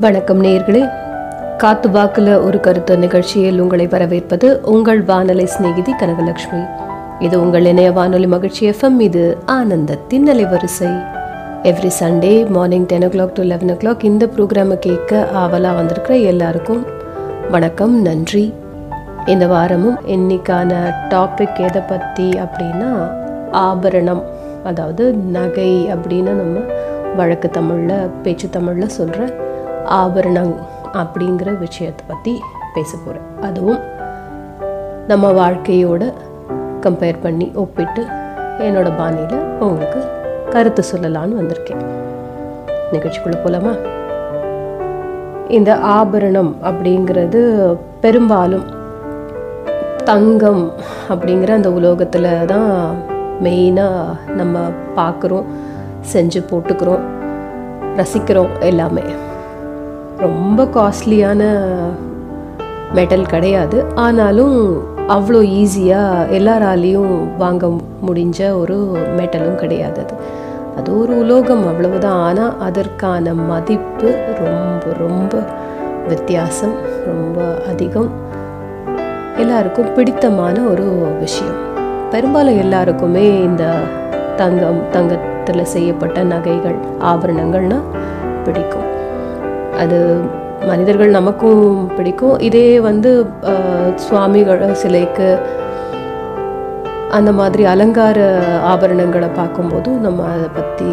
வணக்கம் நேர்களே. காத்து வாக்குல ஒரு கருத்து நிகழ்ச்சியில் உங்களை வரவேற்பது உங்கள் வானொலி சிநேகிதி கனகலட்சுமி. இது உங்கள் இணைய வானொலி மகிழ்ச்சி எஃப்எம் இது ஆனந்தத்தின் அலைவரிசை. Every Sunday morning ten o'clock to eleven o'clock இந்த ப்ரோக்ராமை கேட்க ஆவலாக வந்திருக்கிற எல்லாருக்கும் வணக்கம் நன்றி. இந்த வாரமும் இன்னைக்கான டாபிக் எதை பற்றி அப்படின்னா ஆபரணம் அதாவது நகை அப்படின்னு நம்ம வழக்கு தமிழில் பேச்சு தமிழில் சொல்கிற ஆபரணம் அப்படிங்கிற விஷயத்தை பற்றி பேச போகிறேன் அதுவும் நம்ம வாழ்க்கையோட கம்பேர் பண்ணி ஒப்பிட்டு என்னோட பாணியில் உங்களுக்கு கருத்து சொல்லலான்னு வந்திருக்கேன். நிகழ்ச்சிக்குள்ளே போகலாமா இந்த ஆபரணம் அப்படிங்கிறது பெரும்பாலும் தங்கம் அப்படிங்கிற அந்த உலோகத்தில் தான் மெயினாக நம்ம பார்க்குறோம் செஞ்சு போட்டுக்கிறோம் ரசிக்கிறோம் எல்லாமே. ரொம்ப காஸ்ட்லியான மெட்டல் கிடையாது. ஆனாலும் அவ்வளோ ஈஸியாக எல்லாராலேயும் வாங்க முடிஞ்ச ஒரு மெட்டலும் கிடையாது அது. அது ஒரு உலோகம் அவ்வளவுதான். ஆனால் அதற்கான மதிப்பு ரொம்ப ரொம்ப வித்தியாசம் ரொம்ப அதிகம். எல்லாருக்கும் பிடித்தமான ஒரு விஷயம். பெரும்பாலும் எல்லாருக்குமே இந்த தங்கம் தங்கத்தில் செய்யப்பட்ட நகைகள் ஆபரணங்கள்னா பிடிக்கும். அது மனிதர்கள் நமக்கும் பிடிக்கும். இதே வந்து சுவாமிகள் சிலைக்கு அந்த மாதிரி அலங்கார ஆபரணங்களை பார்க்கும்போது நம்ம அதை பற்றி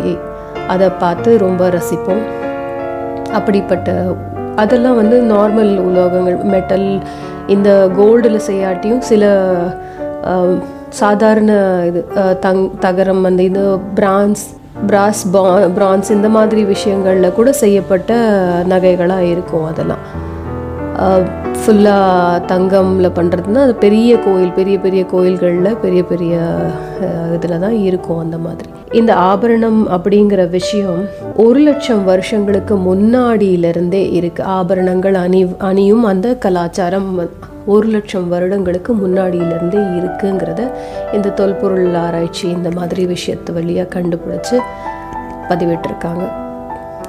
அதை பார்த்து ரொம்ப ரசிப்போம். அப்படிப்பட்ட அதெல்லாம் வந்து நார்மல் உலோகங்கள் மெட்டல் இந்த கோல்டில் செய்யாட்டியும் சில சாதாரண இது தங் தகரம் அந்த இது பிரான்ஸ் பிராஸ் பா பிரான்ஸ் இந்த மாதிரி விஷயங்களில் கூட செய்யப்பட்ட நகைகளாக இருக்கும் அதெல்லாம். ஃபுல்லாக தங்கம்ல பண்ணுறதுனா அது பெரிய கோயில் பெரிய பெரிய கோயில்களில் பெரிய பெரிய இதில் தான் இருக்கும் அந்த மாதிரி. இந்த ஆபரணம் அப்படிங்கிற விஷயம் ஒரு லட்சம் வருஷங்களுக்கு முன்னாடியிலிருந்தே இருக்குது ஆபரணங்கள் அணி அணியும் அந்த கலாச்சாரம் ஒரு லட்சம் வருடங்களுக்கு முன்னாடியிலிருந்தே இருக்குங்கிறத இந்த தொல்பொருள் ஆராய்ச்சி இந்த மாதிரி விஷயத்து வழியாக கண்டுபிடிச்சி பதிவிட்டிருக்காங்க.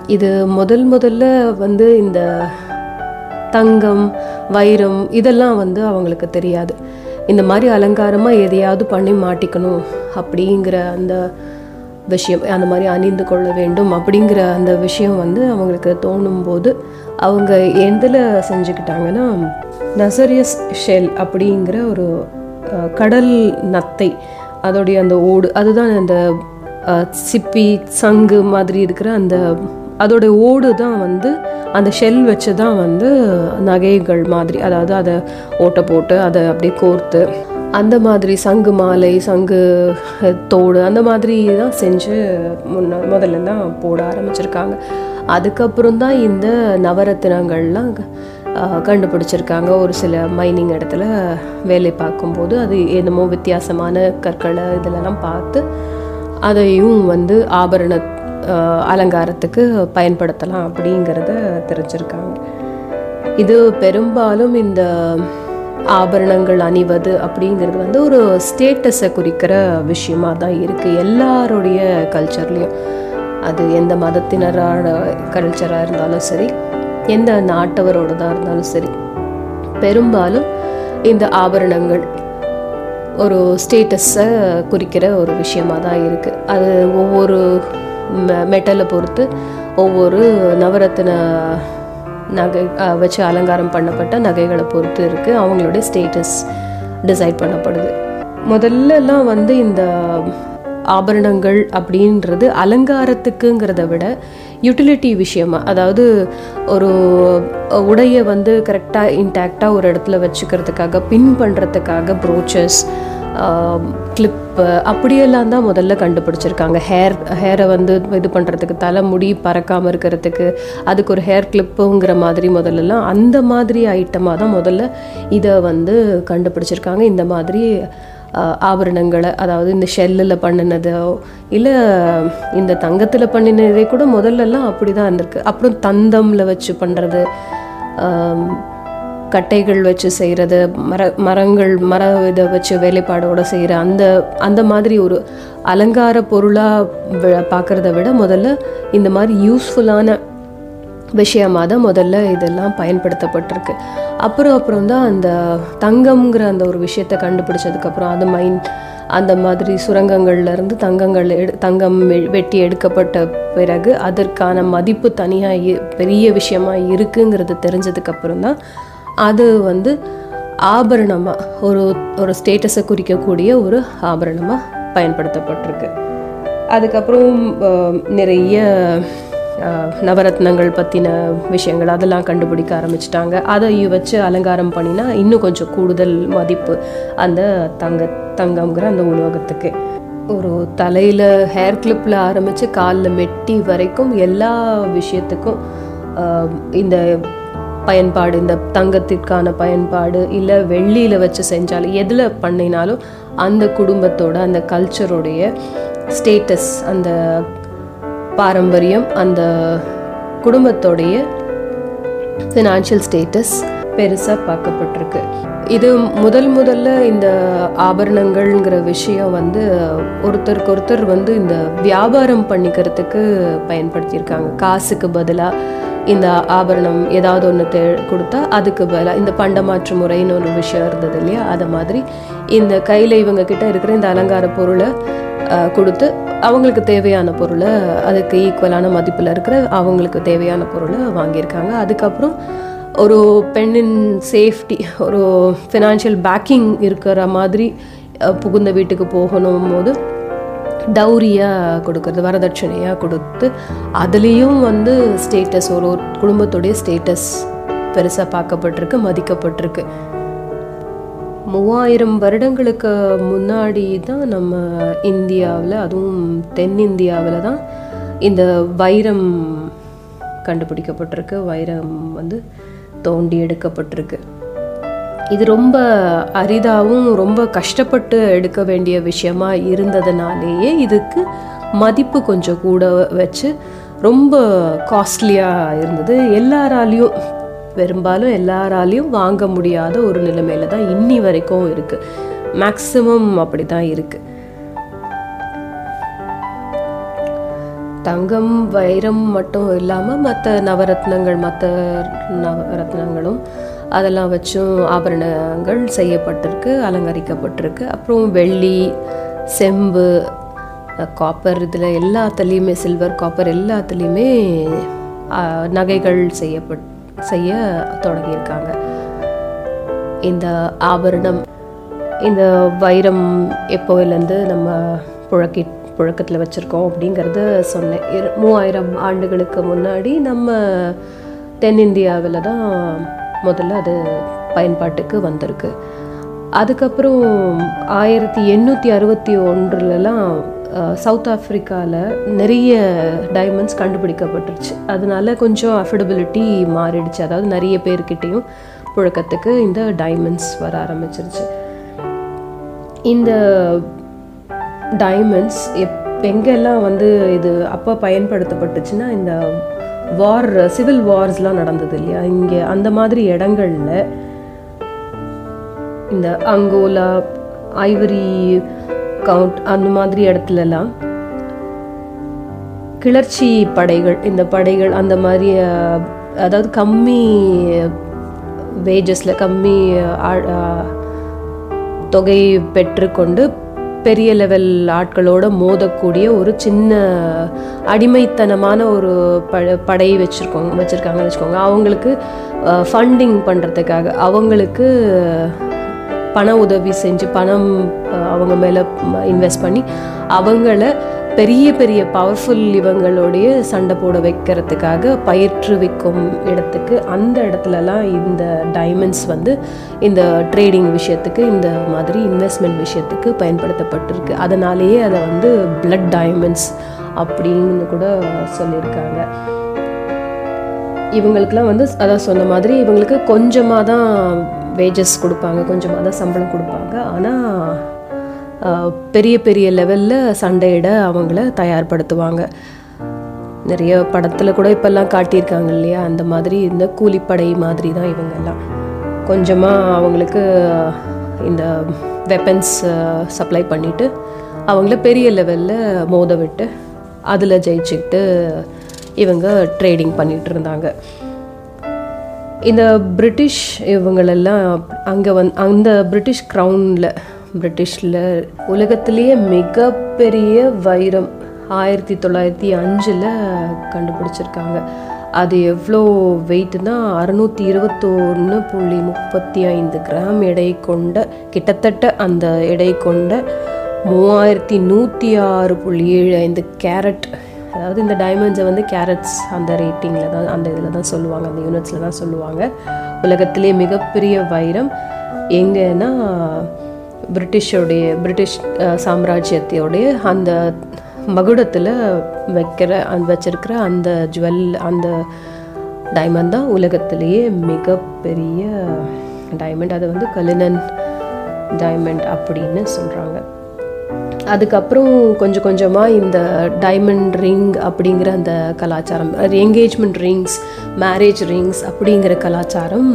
இது முதல் முதல்ல வந்து இந்த தங்கம் வைரம் இதெல்லாம் வந்து அவங்களுக்கு தெரியாது. இந்த மாதிரி அலங்காரமாக எதையாவது பண்ணி மாட்டிக்கணும் அப்படிங்கிற அந்த விஷயம் அந்த மாதிரி அணிந்து கொள்ள வேண்டும் அப்படிங்கிற அந்த விஷயம் வந்து அவங்களுக்கு தோணும் போது அவங்க எதில் செஞ்சுக்கிட்டாங்கன்னா நசரியஸ் ஷெல் அப்படிங்கிற ஒரு கடல் நத்தை. அதோடைய அந்த ஓடு அதுதான் அந்த சிப்பி சங்கு மாதிரி இருக்கிற அந்த அதோடைய ஓடு தான் வந்து அந்த ஷெல் வச்சு தான் வந்து நகைகள் மாதிரி அதாவது அதை ஓட்டை போட்டு அதை அப்படியே கோர்த்து அந்த மாதிரி சங்கு மாலை சங்கு தோடு அந்த மாதிரி தான் செஞ்சு முன்ன முதல்ல தான் போட ஆரம்பிச்சிருக்காங்க. அதுக்கப்புறம் தான் இந்த நவரத்தினங்கள்லாம் கண்டுபிடிச்சிருக்காங்க. ஒரு சில மைனிங் இடத்துல வேலை பார்க்கும்போது அது என்னமோ வித்தியாசமான கற்களை இதிலெல்லாம் பார்த்து அதையும் வந்து ஆபரண அலங்காரத்துக்கு பயன்படுத்தலாம் அப்படிங்கிறத தெரிஞ்சிருக்காங்க. இது பெரும்பாலும் இந்த ஆபரணங்கள் அணிவது அப்படிங்கிறது வந்து ஒரு ஸ்டேட்டஸை குறிக்கிற விஷயமா தான் இருக்குது எல்லாருடைய கல்ச்சர்லேயும் அது எந்த மதத்தினரான கல்ச்சராக இருந்தாலும் சரி எந்த நாட்டவரோடதாக இருந்தாலும் சரி. பெரும்பாலும் இந்த ஆபரணங்கள் ஒரு ஸ்டேட்டஸை குறிக்கிற ஒரு விஷயமாக தான் இருக்குது அது ஒவ்வொரு மெட்டலை பொறுத்து ஒவ்வொரு நவரத்தின நகை வச்சு அலங்காரம் பண்ணப்பட்ட நகைகளை பொறுத்து இருக்குது அவங்களுடைய ஸ்டேட்டஸ் டிசைட் பண்ணப்படுது. முதல்லலாம் வந்து இந்த ஆபரணங்கள் அப்படின்றது அலங்காரத்துக்குங்கிறத விட யூட்டிலிட்டி விஷயமா. அதாவது ஒரு உடையை வந்து கரெக்டாக இன்டாக்டாக ஒரு இடத்துல வச்சுக்கிறதுக்காக பின் பண்ணுறதுக்காக ப்ரோச்சஸ் கிளிப்பு அப்படியெல்லாம் தான் முதல்ல கண்டுபிடிச்சிருக்காங்க. ஹேர் ஹேரை வந்து இது பண்ணுறதுக்கு தலை முடி பறக்காமல் இருக்கிறதுக்கு அதுக்கு ஒரு ஹேர் கிளிப்புங்கிற மாதிரி முதல்லலாம் அந்த மாதிரி ஐட்டமாக தான் முதல்ல இதை வந்து கண்டுபிடிச்சிருக்காங்க. இந்த மாதிரி ஆபரணங்களை அதாவது இந்த ஷெல்லில் பண்ணினதோ இல்லை இந்த தங்கத்தில் பண்ணினதே கூட முதல்லலாம் அப்படி தான் இருந்திருக்கு. அப்புறம் தந்தமில் வச்சு பண்ணுறது கட்டைகள் வச்சு செய்கிறது மர மரங்கள் மர இதை வச்சு வேலைப்பாடோடு செய்கிற அந்த அந்த மாதிரி ஒரு அலங்கார பொருளாக பார்க்குறத விட முதல்ல இந்த மாதிரி யூஸ்ஃபுல்லான விஷயமாக தான் முதல்ல இதெல்லாம் பயன்படுத்தப்பட்டிருக்கு. அப்புறம் அப்புறம் தான் அந்த தங்கம்ங்கிற அந்த ஒரு விஷயத்தை கண்டுபிடிச்சதுக்கப்புறம் அது மைன் அந்த மாதிரி சுரங்கங்கள்லேருந்து தங்கங்கள் எடு தங்கம் வெ- வெட்டி எடுக்கப்பட்ட பிறகு அதற்கான மதிப்பு தனியாக பெரிய விஷயமா இருக்குங்கிறது தெரிஞ்சதுக்கப்புறம் தான் அது வந்து ஆபரணமாக ஒரு ஒரு ஸ்டேட்டஸை குறிக்கக்கூடிய ஒரு ஆபரணமாக பயன்படுத்தப்பட்டிருக்கு. அதுக்கப்புறம் நிறைய நவரத்னங்கள் பற்றின விஷயங்கள் அதெல்லாம் கண்டுபிடிக்க ஆரம்பிச்சிட்டாங்க. அதை வச்சு அலங்காரம் பண்ணினா இன்னும் கொஞ்சம் கூடுதல் மதிப்பு அந்த தங்க தங்கம்ங்கிற அந்த உலோகத்துக்கு ஒரு தலையில் ஹேர் கிளிப்பில் ஆரம்பித்து காலில் மெட்டி வரைக்கும் எல்லா விஷயத்துக்கும் இந்த பயன்பாடு இந்த தங்கத்திற்கான பயன்பாடு இல்லை வெள்ளியில் வச்சு செஞ்சாலும் எதில் பண்ணினாலும் அந்த குடும்பத்தோட அந்த கல்ச்சருடைய ஸ்டேட்டஸ் அந்த பாரம்பரியம் அந்த குடும்பத்தோடைய ஃபினான்ஷியல் ஸ்டேட்டஸ் பெருசாக பார்க்கப்பட்டிருக்கு. இது முதல் முதல்ல இந்த ஆபரணங்கள்ங்கிற விஷயம் வந்து ஒருத்தருக்கு ஒருத்தர் வந்து இந்த வியாபாரம் பண்ணிக்கிறதுக்கு பயன்படுத்தியிருக்காங்க. காசுக்கு பதிலாக இந்த ஆபரணம் ஏதாவது ஒன்று தே கொடுத்தா அதுக்கு பதிலாக இந்த பண்டமாற்று முறைன்னு ஒரு விஷயம் இருந்தது இல்லையா? அதை மாதிரி இந்த கையில் இவங்க கிட்ட இருக்கிற இந்த அலங்கார பொருளை கொடுத்து அவங்களுக்கு தேவையான பொருளை அதுக்கு ஈக்குவலான மதிப்பில் இருக்கிற அவங்களுக்கு தேவையான பொருளை வாங்கியிருக்காங்க. அதுக்கப்புறம் ஒரு பெண்ணின் சேஃப்டி ஒரு ஃபினான்ஷியல் பேக்கிங் இருக்கிற மாதிரி புகுந்த வீட்டுக்கு போகணும் போது டௌரியாக கொடுக்கறது வரதட்சணையாக கொடுத்து அதுலேயும் வந்து ஸ்டேட்டஸ் ஒரு ஒரு குடும்பத்துடைய ஸ்டேட்டஸ் பெருசாக பார்க்கப்பட்டிருக்கு மதிக்கப்பட்டிருக்கு. மூவாயிரம் வருடங்களுக்கு முன்னாடி தான் நம்ம இந்தியாவில் அதுவும் தென்னிந்தியாவில் தான் இந்த வைரம் கண்டுபிடிக்கப்பட்டிருக்கு. வைரம் வந்து தோண்டி எடுக்கப்பட்டிருக்கு. இது ரொம்ப அரிதாகவும் ரொம்ப கஷ்டப்பட்டு எடுக்க வேண்டிய விஷயமா இருந்ததுனாலேயே இதுக்கு மதிப்பு கொஞ்சம் கூட வச்சு ரொம்ப காஸ்ட்லியாக இருந்தது. எல்லாராலையும் பெரும்பாலும் எல்லாராலையும் வாங்க முடியாத ஒரு நிலைமையில தான் இன்னி வரைக்கும் இருக்கு. மேக்சிமம் அப்படி தான் இருக்கு. தங்கம் வைரம் மட்டும் இல்லாமல் மற்ற நவரத்னங்கள் மற்ற நவரத்னங்களும் அதெல்லாம் வச்சும் ஆபரணங்கள் செய்யப்பட்டிருக்கு அலங்கரிக்கப்பட்டிருக்கு. அப்புறம் வெள்ளி செம்பு காப்பர் இதில் எல்லாத்துலேயுமே சில்வர் காப்பர் எல்லாத்துலேயுமே நகைகள் செய்யப்பட் செய்ய தொடங்கியிருக்காங்க. இந்த ஆபரணம் இந்த வைரம் எப்போவிலேருந்து நம்ம புழக்கி புழக்கத்தில் வச்சுருக்கோம் அப்படிங்கிறத சொன்னேன். இரு- மூவாயிரம் ஆண்டுகளுக்கு முன்னாடி நம்ம தென்னிந்தியாவில் தான் முதல்ல அது பயன்பாட்டுக்கு வந்திருக்கு. அதுக்கப்புறம் ஆயிரத்தி எண்ணூற்றி அறுபத்தி ஒன்றுலலாம் சவுத் ஆஃப்ரிக்காவில் நிறைய டைமண்ட்ஸ் கண்டுபிடிக்கப்பட்டுருச்சு. அதனால கொஞ்சம் அஃபோர்டபிலிட்டி மாறிடுச்சு. அதாவது நிறைய பேர்கிட்டேயும் புழக்கத்துக்கு இந்த டைமண்ட்ஸ் வர ஆரம்பிச்சிருச்சு. இந்த டைமண்ட்ஸ் எப் எங்கெல்லாம் வந்து இது அப்போ பயன்படுத்தப்பட்டுச்சுன்னா இந்த வார் சிவில் வார்ஸ்லாம் நடந்தது இல்லையா? இங்கே அந்த மாதிரி இடங்கள்ல இந்த அங்கோலா ஐவரி கவுண்ட் அந்த மாதிரி இடத்துலலாம். கிளர்ச்சி படைகள் இந்த படைகள் அந்த மாதிரி அதாவது கம்மி வேஜஸில் கம்மி தொகை பெற்றுக்கொண்டு பெரிய லெவல் ஆட்களோட மோதக்கூடிய ஒரு சின்ன அடிமைத்தனமான ஒரு ப படை வச்சுருக்கோங்க வச்சுருக்காங்கன்னு வச்சுக்கோங்க. அவங்களுக்கு ஃபண்டிங் பண்ணுறதுக்காக அவங்களுக்கு பண உதவி செஞ்சு பணம் அவங்க மேலே இன்வெஸ்ட் பண்ணி அவங்கள பெரிய பெரிய பவர்ஃபுல் இவங்களுடைய சண்டை போட வைக்கிறதுக்காக பயிற்றுவிக்கும் இடத்துக்கு அந்த இடத்துலலாம் இந்த டைமண்ட்ஸ் வந்து இந்த ட்ரேடிங் விஷயத்துக்கு இந்த மாதிரி இன்வெஸ்ட்மெண்ட் விஷயத்துக்கு பயன்படுத்தப்பட்டிருக்கு. அதனாலேயே அதை வந்து பிளட் டைமண்ட்ஸ் அப்படின்னு கூட சொல்லியிருக்காங்க. இவங்களுக்கெல்லாம் வந்து அதான் சொன்ன மாதிரி இவங்களுக்கு கொஞ்சமாக தான் வேஜஸ் கொடுப்பாங்க கொஞ்சமாக தான் சம்பளம் கொடுப்பாங்க. ஆனால் பெரிய பெரிய லெவலில் சண்டையிட அவங்கள தயார்படுத்துவாங்க. நிறைய படத்தில் கூட இப்போல்லாம் காட்டியிருக்காங்க இல்லையா? அந்த மாதிரி இந்த கூலிப்படை மாதிரி தான் இவங்கெல்லாம். கொஞ்சமாக அவங்களுக்கு இந்த வெப்பன்ஸ் சப்ளை பண்ணிவிட்டு அவங்கள பெரிய லெவலில் மோத விட்டு அதில் ஜெயிச்சுக்கிட்டு இவங்க ட்ரேடிங் பண்ணிகிட்டு இருந்தாங்க. இந்த பிரிட்டிஷ் இவங்களெல்லாம் அங்கே வந் அந்த பிரிட்டிஷ் க்ரௌனில் பிரிட்டிஷில் உலகத்திலேயே மிகப்பெரிய வைரம் ஆயிரத்தி தொள்ளாயிரத்தி அஞ்சில் கண்டுபிடிச்சிருக்காங்க. அது எவ்வளோ வெயிட்னா அறுநூற்றி இருபத்தொன்று புள்ளி முப்பத்தி ஐந்து கிராம் எடை கொண்ட கிட்டத்தட்ட அந்த எடை கொண்ட மூவாயிரத்தி நூற்றி ஆறு புள்ளி ஏழு ஐந்து கேரட் அதாவது இந்த டைமண்ட்ஸை வந்து கேரட்ஸ் அந்த ரேட்டிங்கில் தான் அந்த இதில் தான் சொல்லுவாங்க அந்த யூனிட்ஸில் தான் சொல்லுவாங்க. உலகத்திலே மிகப்பெரிய வைரம் எங்கன்னா பிரிட்டிஷோடைய பிரிட்டிஷ் சாம்ராஜ்யத்தையோடைய சாம்ராஜ்யத்தோடைய அந்த மகுடத்தில் வைக்கிற அந்த வச்சிருக்கிற அந்த ஜுவல் அந்த டைமண்ட் தான் உலகத்திலேயே மிகப்பெரிய டைமண்ட் அதை வந்து கலினன் டைமண்ட் அப்படின்னு சொல்கிறாங்க அதுக்கப்புறம் கொஞ்சம் கொஞ்சமாக இந்த டைமண்ட் ரிங் அப்படிங்கிற அந்த கலாச்சாரம் என்கேஜ்மெண்ட் ரிங்ஸ் மேரேஜ் ரிங்ஸ் அப்படிங்கிற கலாச்சாரம்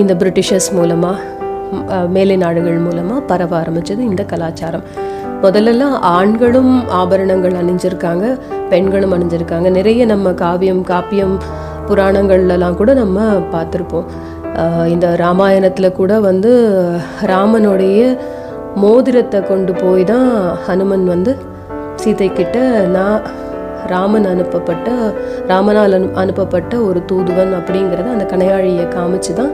இந்த பிரிட்டிஷர்ஸ் மூலமாக மேலை நாடுகள் மூலமாக பரவ ஆரம்பிச்சது இந்த கலாச்சாரம். முதல்லலாம் ஆண்களும் ஆபரணங்கள் அணிஞ்சிருக்காங்க பெண்களும் அணிஞ்சிருக்காங்க. நிறைய நம்ம காவியம் காப்பியம் புராணங்கள்லாம் கூட நம்ம பார்த்துருப்போம். இந்த ராமாயணத்தில் கூட வந்து ராமனுடைய மோதிரத்தை கொண்டு போய் தான் ஹனுமன் வந்து சீதை கிட்ட நான் ராமன் அனுப்பப்பட்ட ராமனால் அனு அனுப்பப்பட்ட ஒரு தூதுவன் அப்படிங்கிறத அந்த கனையாழியை காமிச்சு தான்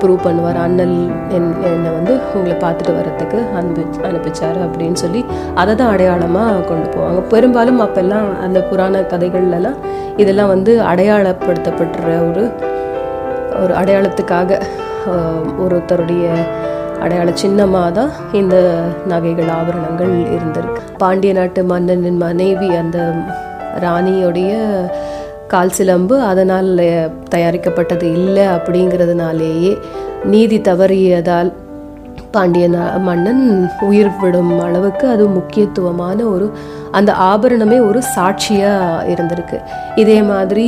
ப்ரூவ் பண்ணுவார். அண்ணல் என் என்னை வந்து உங்களை பார்த்துட்டு வர்றதுக்கு அனுப்பி அனுப்பிச்சார் அப்படின்னு சொல்லி அதை தான் அடையாளமாக கொண்டு போவாங்க. பெரும்பாலும் அப்போல்லாம் அந்த புராண கதைகள்லாம் இதெல்லாம் வந்து அடையாளப்படுத்தப்பட்டுற ஒரு ஒரு அடையாளத்துக்காக ஒருத்தருடைய அடையாள சின்னமாக தான் இந்த நகைகள் ஆபரணங்கள் இருந்திருக்கு. பாண்டிய நாட்டு மன்னனின் மனைவி அந்த ராணியோடைய கால் சிலம்பு அதனால் தயாரிக்கப்பட்டது இல்லை அப்படிங்கிறதுனாலேயே நீதி தவறியதால் பாண்டிய நா- மன்னன் உயிர் விடும் அளவுக்கு அது முக்கியத்துவமான ஒரு அந்த ஆபரணமே ஒரு சாட்சியாக இருந்திருக்கு. இதே மாதிரி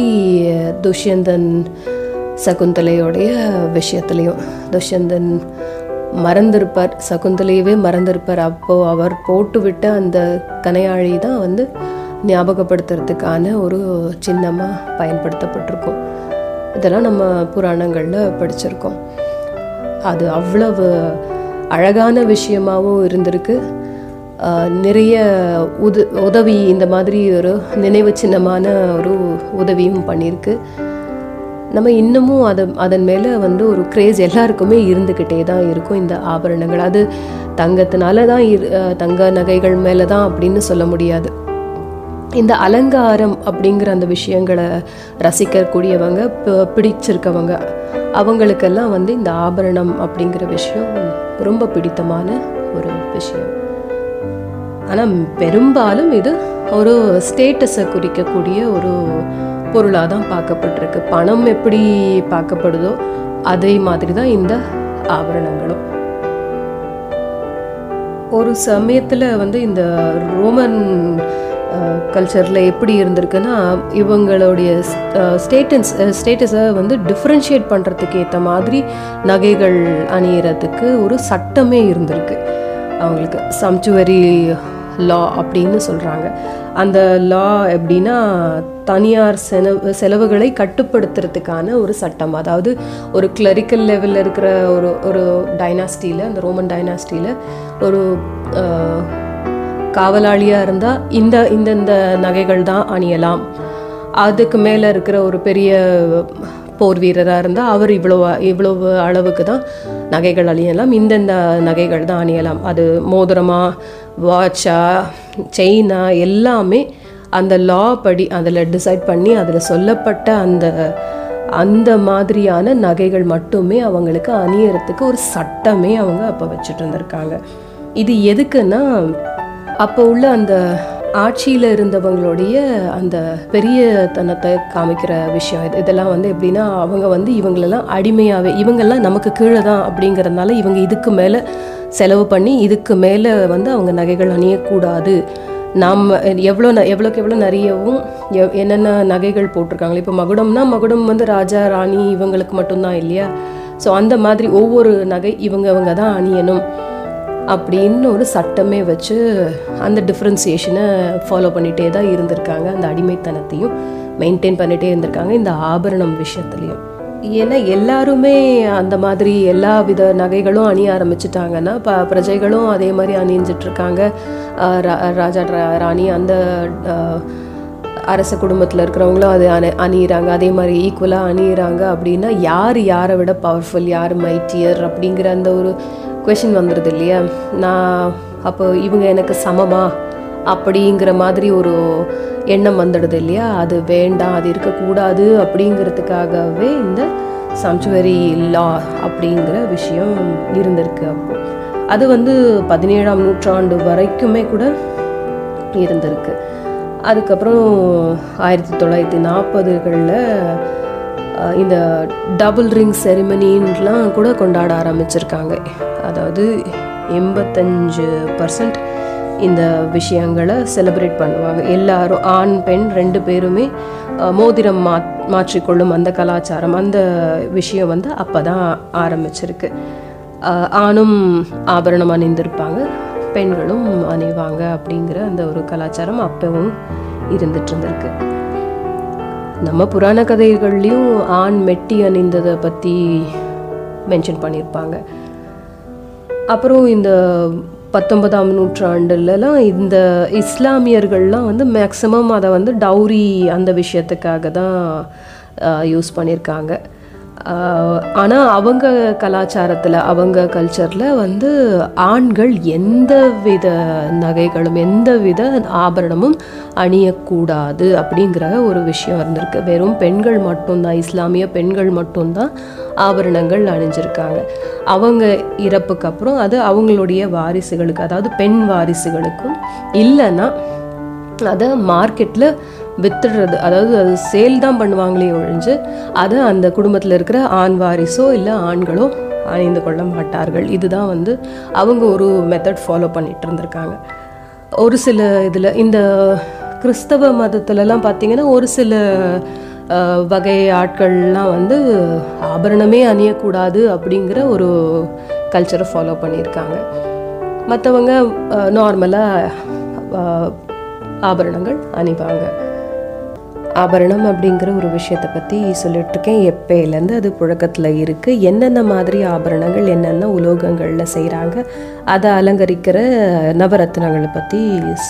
துஷ்யந்தன் சகுந்தலையோடைய விஷயத்துலையும் துஷ்யந்தன் மறந்திருப்பார். சகுந்தலையவே மறந்திருப்பார். அப்போ அவர் போட்டுவிட்ட அந்த கனையாழி தான் வந்து ஞாபகப்படுத்துறதுக்கான ஒரு சின்னமாக பயன்படுத்தப்பட்டிருக்கும். இதெல்லாம் நம்ம புராணங்களில் படிச்சிருக்கோம். அது அவ்வளவு அழகான விஷயமாகவும் இருந்திருக்கு. நிறைய உது உதவி இந்த மாதிரி ஒரு நினைவு சின்னமான ஒரு உதவியும் பண்ணியிருக்கு. நம்ம இன்னமும் அதை அதன் மேலே வந்து ஒரு கிரேஸ் எல்லாருக்குமே இருந்துக்கிட்டே தான் இருக்கும் இந்த ஆபரணங்கள். அது தங்கத்தினால தான் இரு தங்க நகைகள் மேலே தான் அப்படின்னு சொல்ல முடியாது. இந்த அலங்காரம் அப்படிங்கிற அந்த விஷயங்களை ரசிக்கக்கூடியவங்க ப- பிடிச்சிருக்கவங்க அவங்களுக்கெல்லாம் வந்து இந்த ஆபரணம் அப்படிங்கிற விஷயம் ரொம்ப பிடித்தமான ஒரு விஷயம். ஆனால் பெரும்பாலும் இது ஒரு ஸ்டேட்டஸை குறிக்கக்கூடிய ஒரு பொருளாக தான் பார்க்கப்பட்டிருக்கு. பணம் எப்படி பார்க்கப்படுதோ அதே மாதிரி தான் இந்த ஆபரணங்களும். ஒரு சமயத்தில் வந்து இந்த ரோமன் கல்ச்சரில் எப்படி இருந்திருக்குன்னா இவங்களுடைய ஸ்டேட்டன்ஸ் ஸ்டேட்டஸை வந்து டிஃப்ரென்ஷியேட் பண்ணுறதுக்கு ஏற்ற மாதிரி நகைகள் அணியறதுக்கு ஒரு சட்டமே இருந்திருக்கு. அவங்களுக்கு சம்ச்சுவரி லா அப்படின்னு சொல்கிறாங்க அந்த லா எப்படின்னா தனியார் செலவு செலவுகளை கட்டுப்படுத்துறதுக்கான ஒரு சட்டம். அதாவது ஒரு கிளரிக்கல் லெவலில் இருக்கிற ஒரு ஒரு டைனாஸ்டியில் அந்த ரோமன் டைனாஸ்டியில் ஒரு காவலாளியாக இருந்தால் இந்த இந்தந்த நகைகள் தான் அணியலாம். அதுக்கு மேலே இருக்கிற ஒரு பெரிய போர் வீரராக இருந்தால் அவர் இவ்வளோ இவ்வளவு அளவுக்கு தான் நகைகள் அணியலாம். இந்தந்த நகைகள் தான் அணியலாம். அது மோதிரமாக வாட்சா செயினா எல்லாமே அந்த லா படி அதில் டிசைட் பண்ணி அதில் சொல்லப்பட்ட அந்த அந்த மாதிரியான நகைகள் மட்டுமே அவங்களுக்கு அணியறதுக்கு ஒரு சட்டமே அவங்க அப்போ வச்சுட்டு இருந்திருக்காங்க. இது எதுக்குன்னா அப்போ உள்ள அந்த ஆட்சியில் இருந்தவங்களுடைய அந்த பெரிய தனத்தை காமிக்கிற விஷயம். இது இதெல்லாம் வந்து எப்படின்னா அவங்க வந்து இவங்களெல்லாம் அடிமையாகவே இவங்கெல்லாம் நமக்கு கீழே தான் அப்படிங்கிறதுனால இவங்க இதுக்கு மேலே செலவு பண்ணி இதுக்கு மேலே வந்து அவங்க நகைகள் அணியக்கூடாது. நாம் எவ்வளோ ந எவ்வளோக்கு எவ்வளோ நிறையவும் எவ் என்னென்ன நகைகள் போட்டிருக்காங்களே இப்போ மகுடம்னா மகுடம் வந்து ராஜா ராணி இவங்களுக்கு மட்டும்தான் இல்லையா? ஸோ அந்த மாதிரி ஒவ்வொரு நகை இவங்க இவங்க தான் அணியணும் அப்படின்னு ஒரு சட்டமே வச்சு அந்த டிஃப்ரென்சியேஷனை ஃபாலோ பண்ணிகிட்டே தான் இருந்திருக்காங்க. அந்த அடிமைத்தனத்தையும் மெயின்டைன் பண்ணிகிட்டே இருந்திருக்காங்க இந்த ஆபரணம் விஷயத்துலையும். ஏன்னா எல்லாருமே அந்த மாதிரி எல்லா வித நகைகளும் அணிய ஆரம்பிச்சிட்டாங்கன்னா ப பிரஜைகளும் அதே மாதிரி அணிஞ்சிட்ருக்காங்க. ராஜா ரா- ராணி அந்த அரச குடும்பத்தில் இருக்கிறவங்களும் அது அணி அணியிறாங்க. அதே மாதிரி ஈக்குவலாக அணியிறாங்க அப்படின்னா யார் யாரை விட பவர்ஃபுல் யார் மைட்டியர் அப்படிங்கிற அந்த ஒரு கொஷின் வந்துடுது இல்லையா? நான் அப்போ இவங்க எனக்கு சமமா? அப்படிங்கிற மாதிரி ஒரு எண்ணம் வந்துடுது இல்லையா? அது வேண்டாம் அது இருக்கக்கூடாது அப்படிங்கிறதுக்காகவே இந்த சம்ச்சுவரி லா அப்படிங்கிற விஷயம் இருந்திருக்கு அப்போ. அது வந்து பதினேழாம் நூற்றாண்டு வரைக்குமே கூட இருந்திருக்கு. அதுக்கப்புறம் ஆயிரத்தி தொள்ளாயிரத்தி நாற்பதுகளில் இந்த டபுள் ரிங் செரிமனின்லாம் கூட கொண்டாட ஆரம்பிச்சிருக்காங்க. அதாவது எண்பத்தஞ்சு பர்சன்ட் இந்த விஷயங்களை செலிப்ரேட் பண்ணுவாங்க. எல்லாரும் ஆண் பெண் ரெண்டு பேருமே மோதிரம் மா மாற்றிக்கொள்ளும் அந்த கலாச்சாரம் அந்த விஷயம் வந்து அப்போ தான் ஆரம்பிச்சிருக்கு ஆணும் ஆபரணம் அணிந்திருப்பாங்க பெண்களும் அணிவாங்க அப்படிங்கிற அந்த ஒரு கலாச்சாரம் அப்பவும் இருந்துட்டு இருந்திருக்கு நம்ம புராண கதைகள்லையும் ஆண் மெட்டி அணிந்ததை பற்றி மென்ஷன் பண்ணியிருப்பாங்க. அப்புறம் இந்த பத்தொன்பதாம் நூற்றாண்டுலலாம் இந்த இஸ்லாமியர்கள்லாம் வந்து மேக்ஸிமம் அதை வந்து டவுரி அந்த விஷயத்துக்காக தான் யூஸ் பண்ணியிருக்காங்க. ஆனால் அவங்க கலாச்சாரத்தில் அவங்க கல்ச்சரில் வந்து ஆண்கள் எந்த வித நகைகளும் எந்த வித ஆபரணமும் அணியக்கூடாது அப்படிங்கிற ஒரு விஷயம் இருந்திருக்கு. வெறும் பெண்கள் மட்டும்தான் இஸ்லாமிய பெண்கள் மட்டும்தான் ஆபரணங்கள் அணிஞ்சிருக்காங்க. அவங்க இறப்புக்கு அப்புறம் அது அவங்களுடைய வாரிசுகளுக்கு அதாவது பெண் வாரிசுகளுக்கும் இல்லைன்னா அதை மார்க்கெட்டில் வித்துடுறது. அதாவது அது சேல் தான் பண்ணுவாங்களே ஒழிஞ்சு அதை அந்த குடும்பத்தில் இருக்கிற ஆண் வாரிசோ இல்லை ஆண்களோ அணிந்து கொள்ள மாட்டார்கள். இதுதான் வந்து அவங்க ஒரு மெத்தட் ஃபாலோ பண்ணிட்டு இருந்திருக்காங்க. ஒரு சில இதில் இந்த கிறிஸ்தவ மதத்துலலாம் பார்த்தீங்கன்னா ஒரு சில வகை ஆட்கள்லாம் வந்து ஆபரணமே அணியக்கூடாது அப்படிங்கிற ஒரு கல்ச்சரை ஃபாலோ பண்ணியிருக்காங்க. மற்றவங்க நார்மலாக ஆபரணங்கள் அணிவாங்க. ஆபரணம் அப்படிங்கிற ஒரு விஷயத்தை பற்றி சொல்லிட்டு இருக்கேன் எப்பயிலேருந்து அது புழக்கத்தில் இருக்குது என்னென்ன மாதிரி ஆபரணங்கள் என்னென்ன உலோகங்களில் செய்கிறாங்க அதை அலங்கரிக்கிற நவரத்னங்களை பற்றி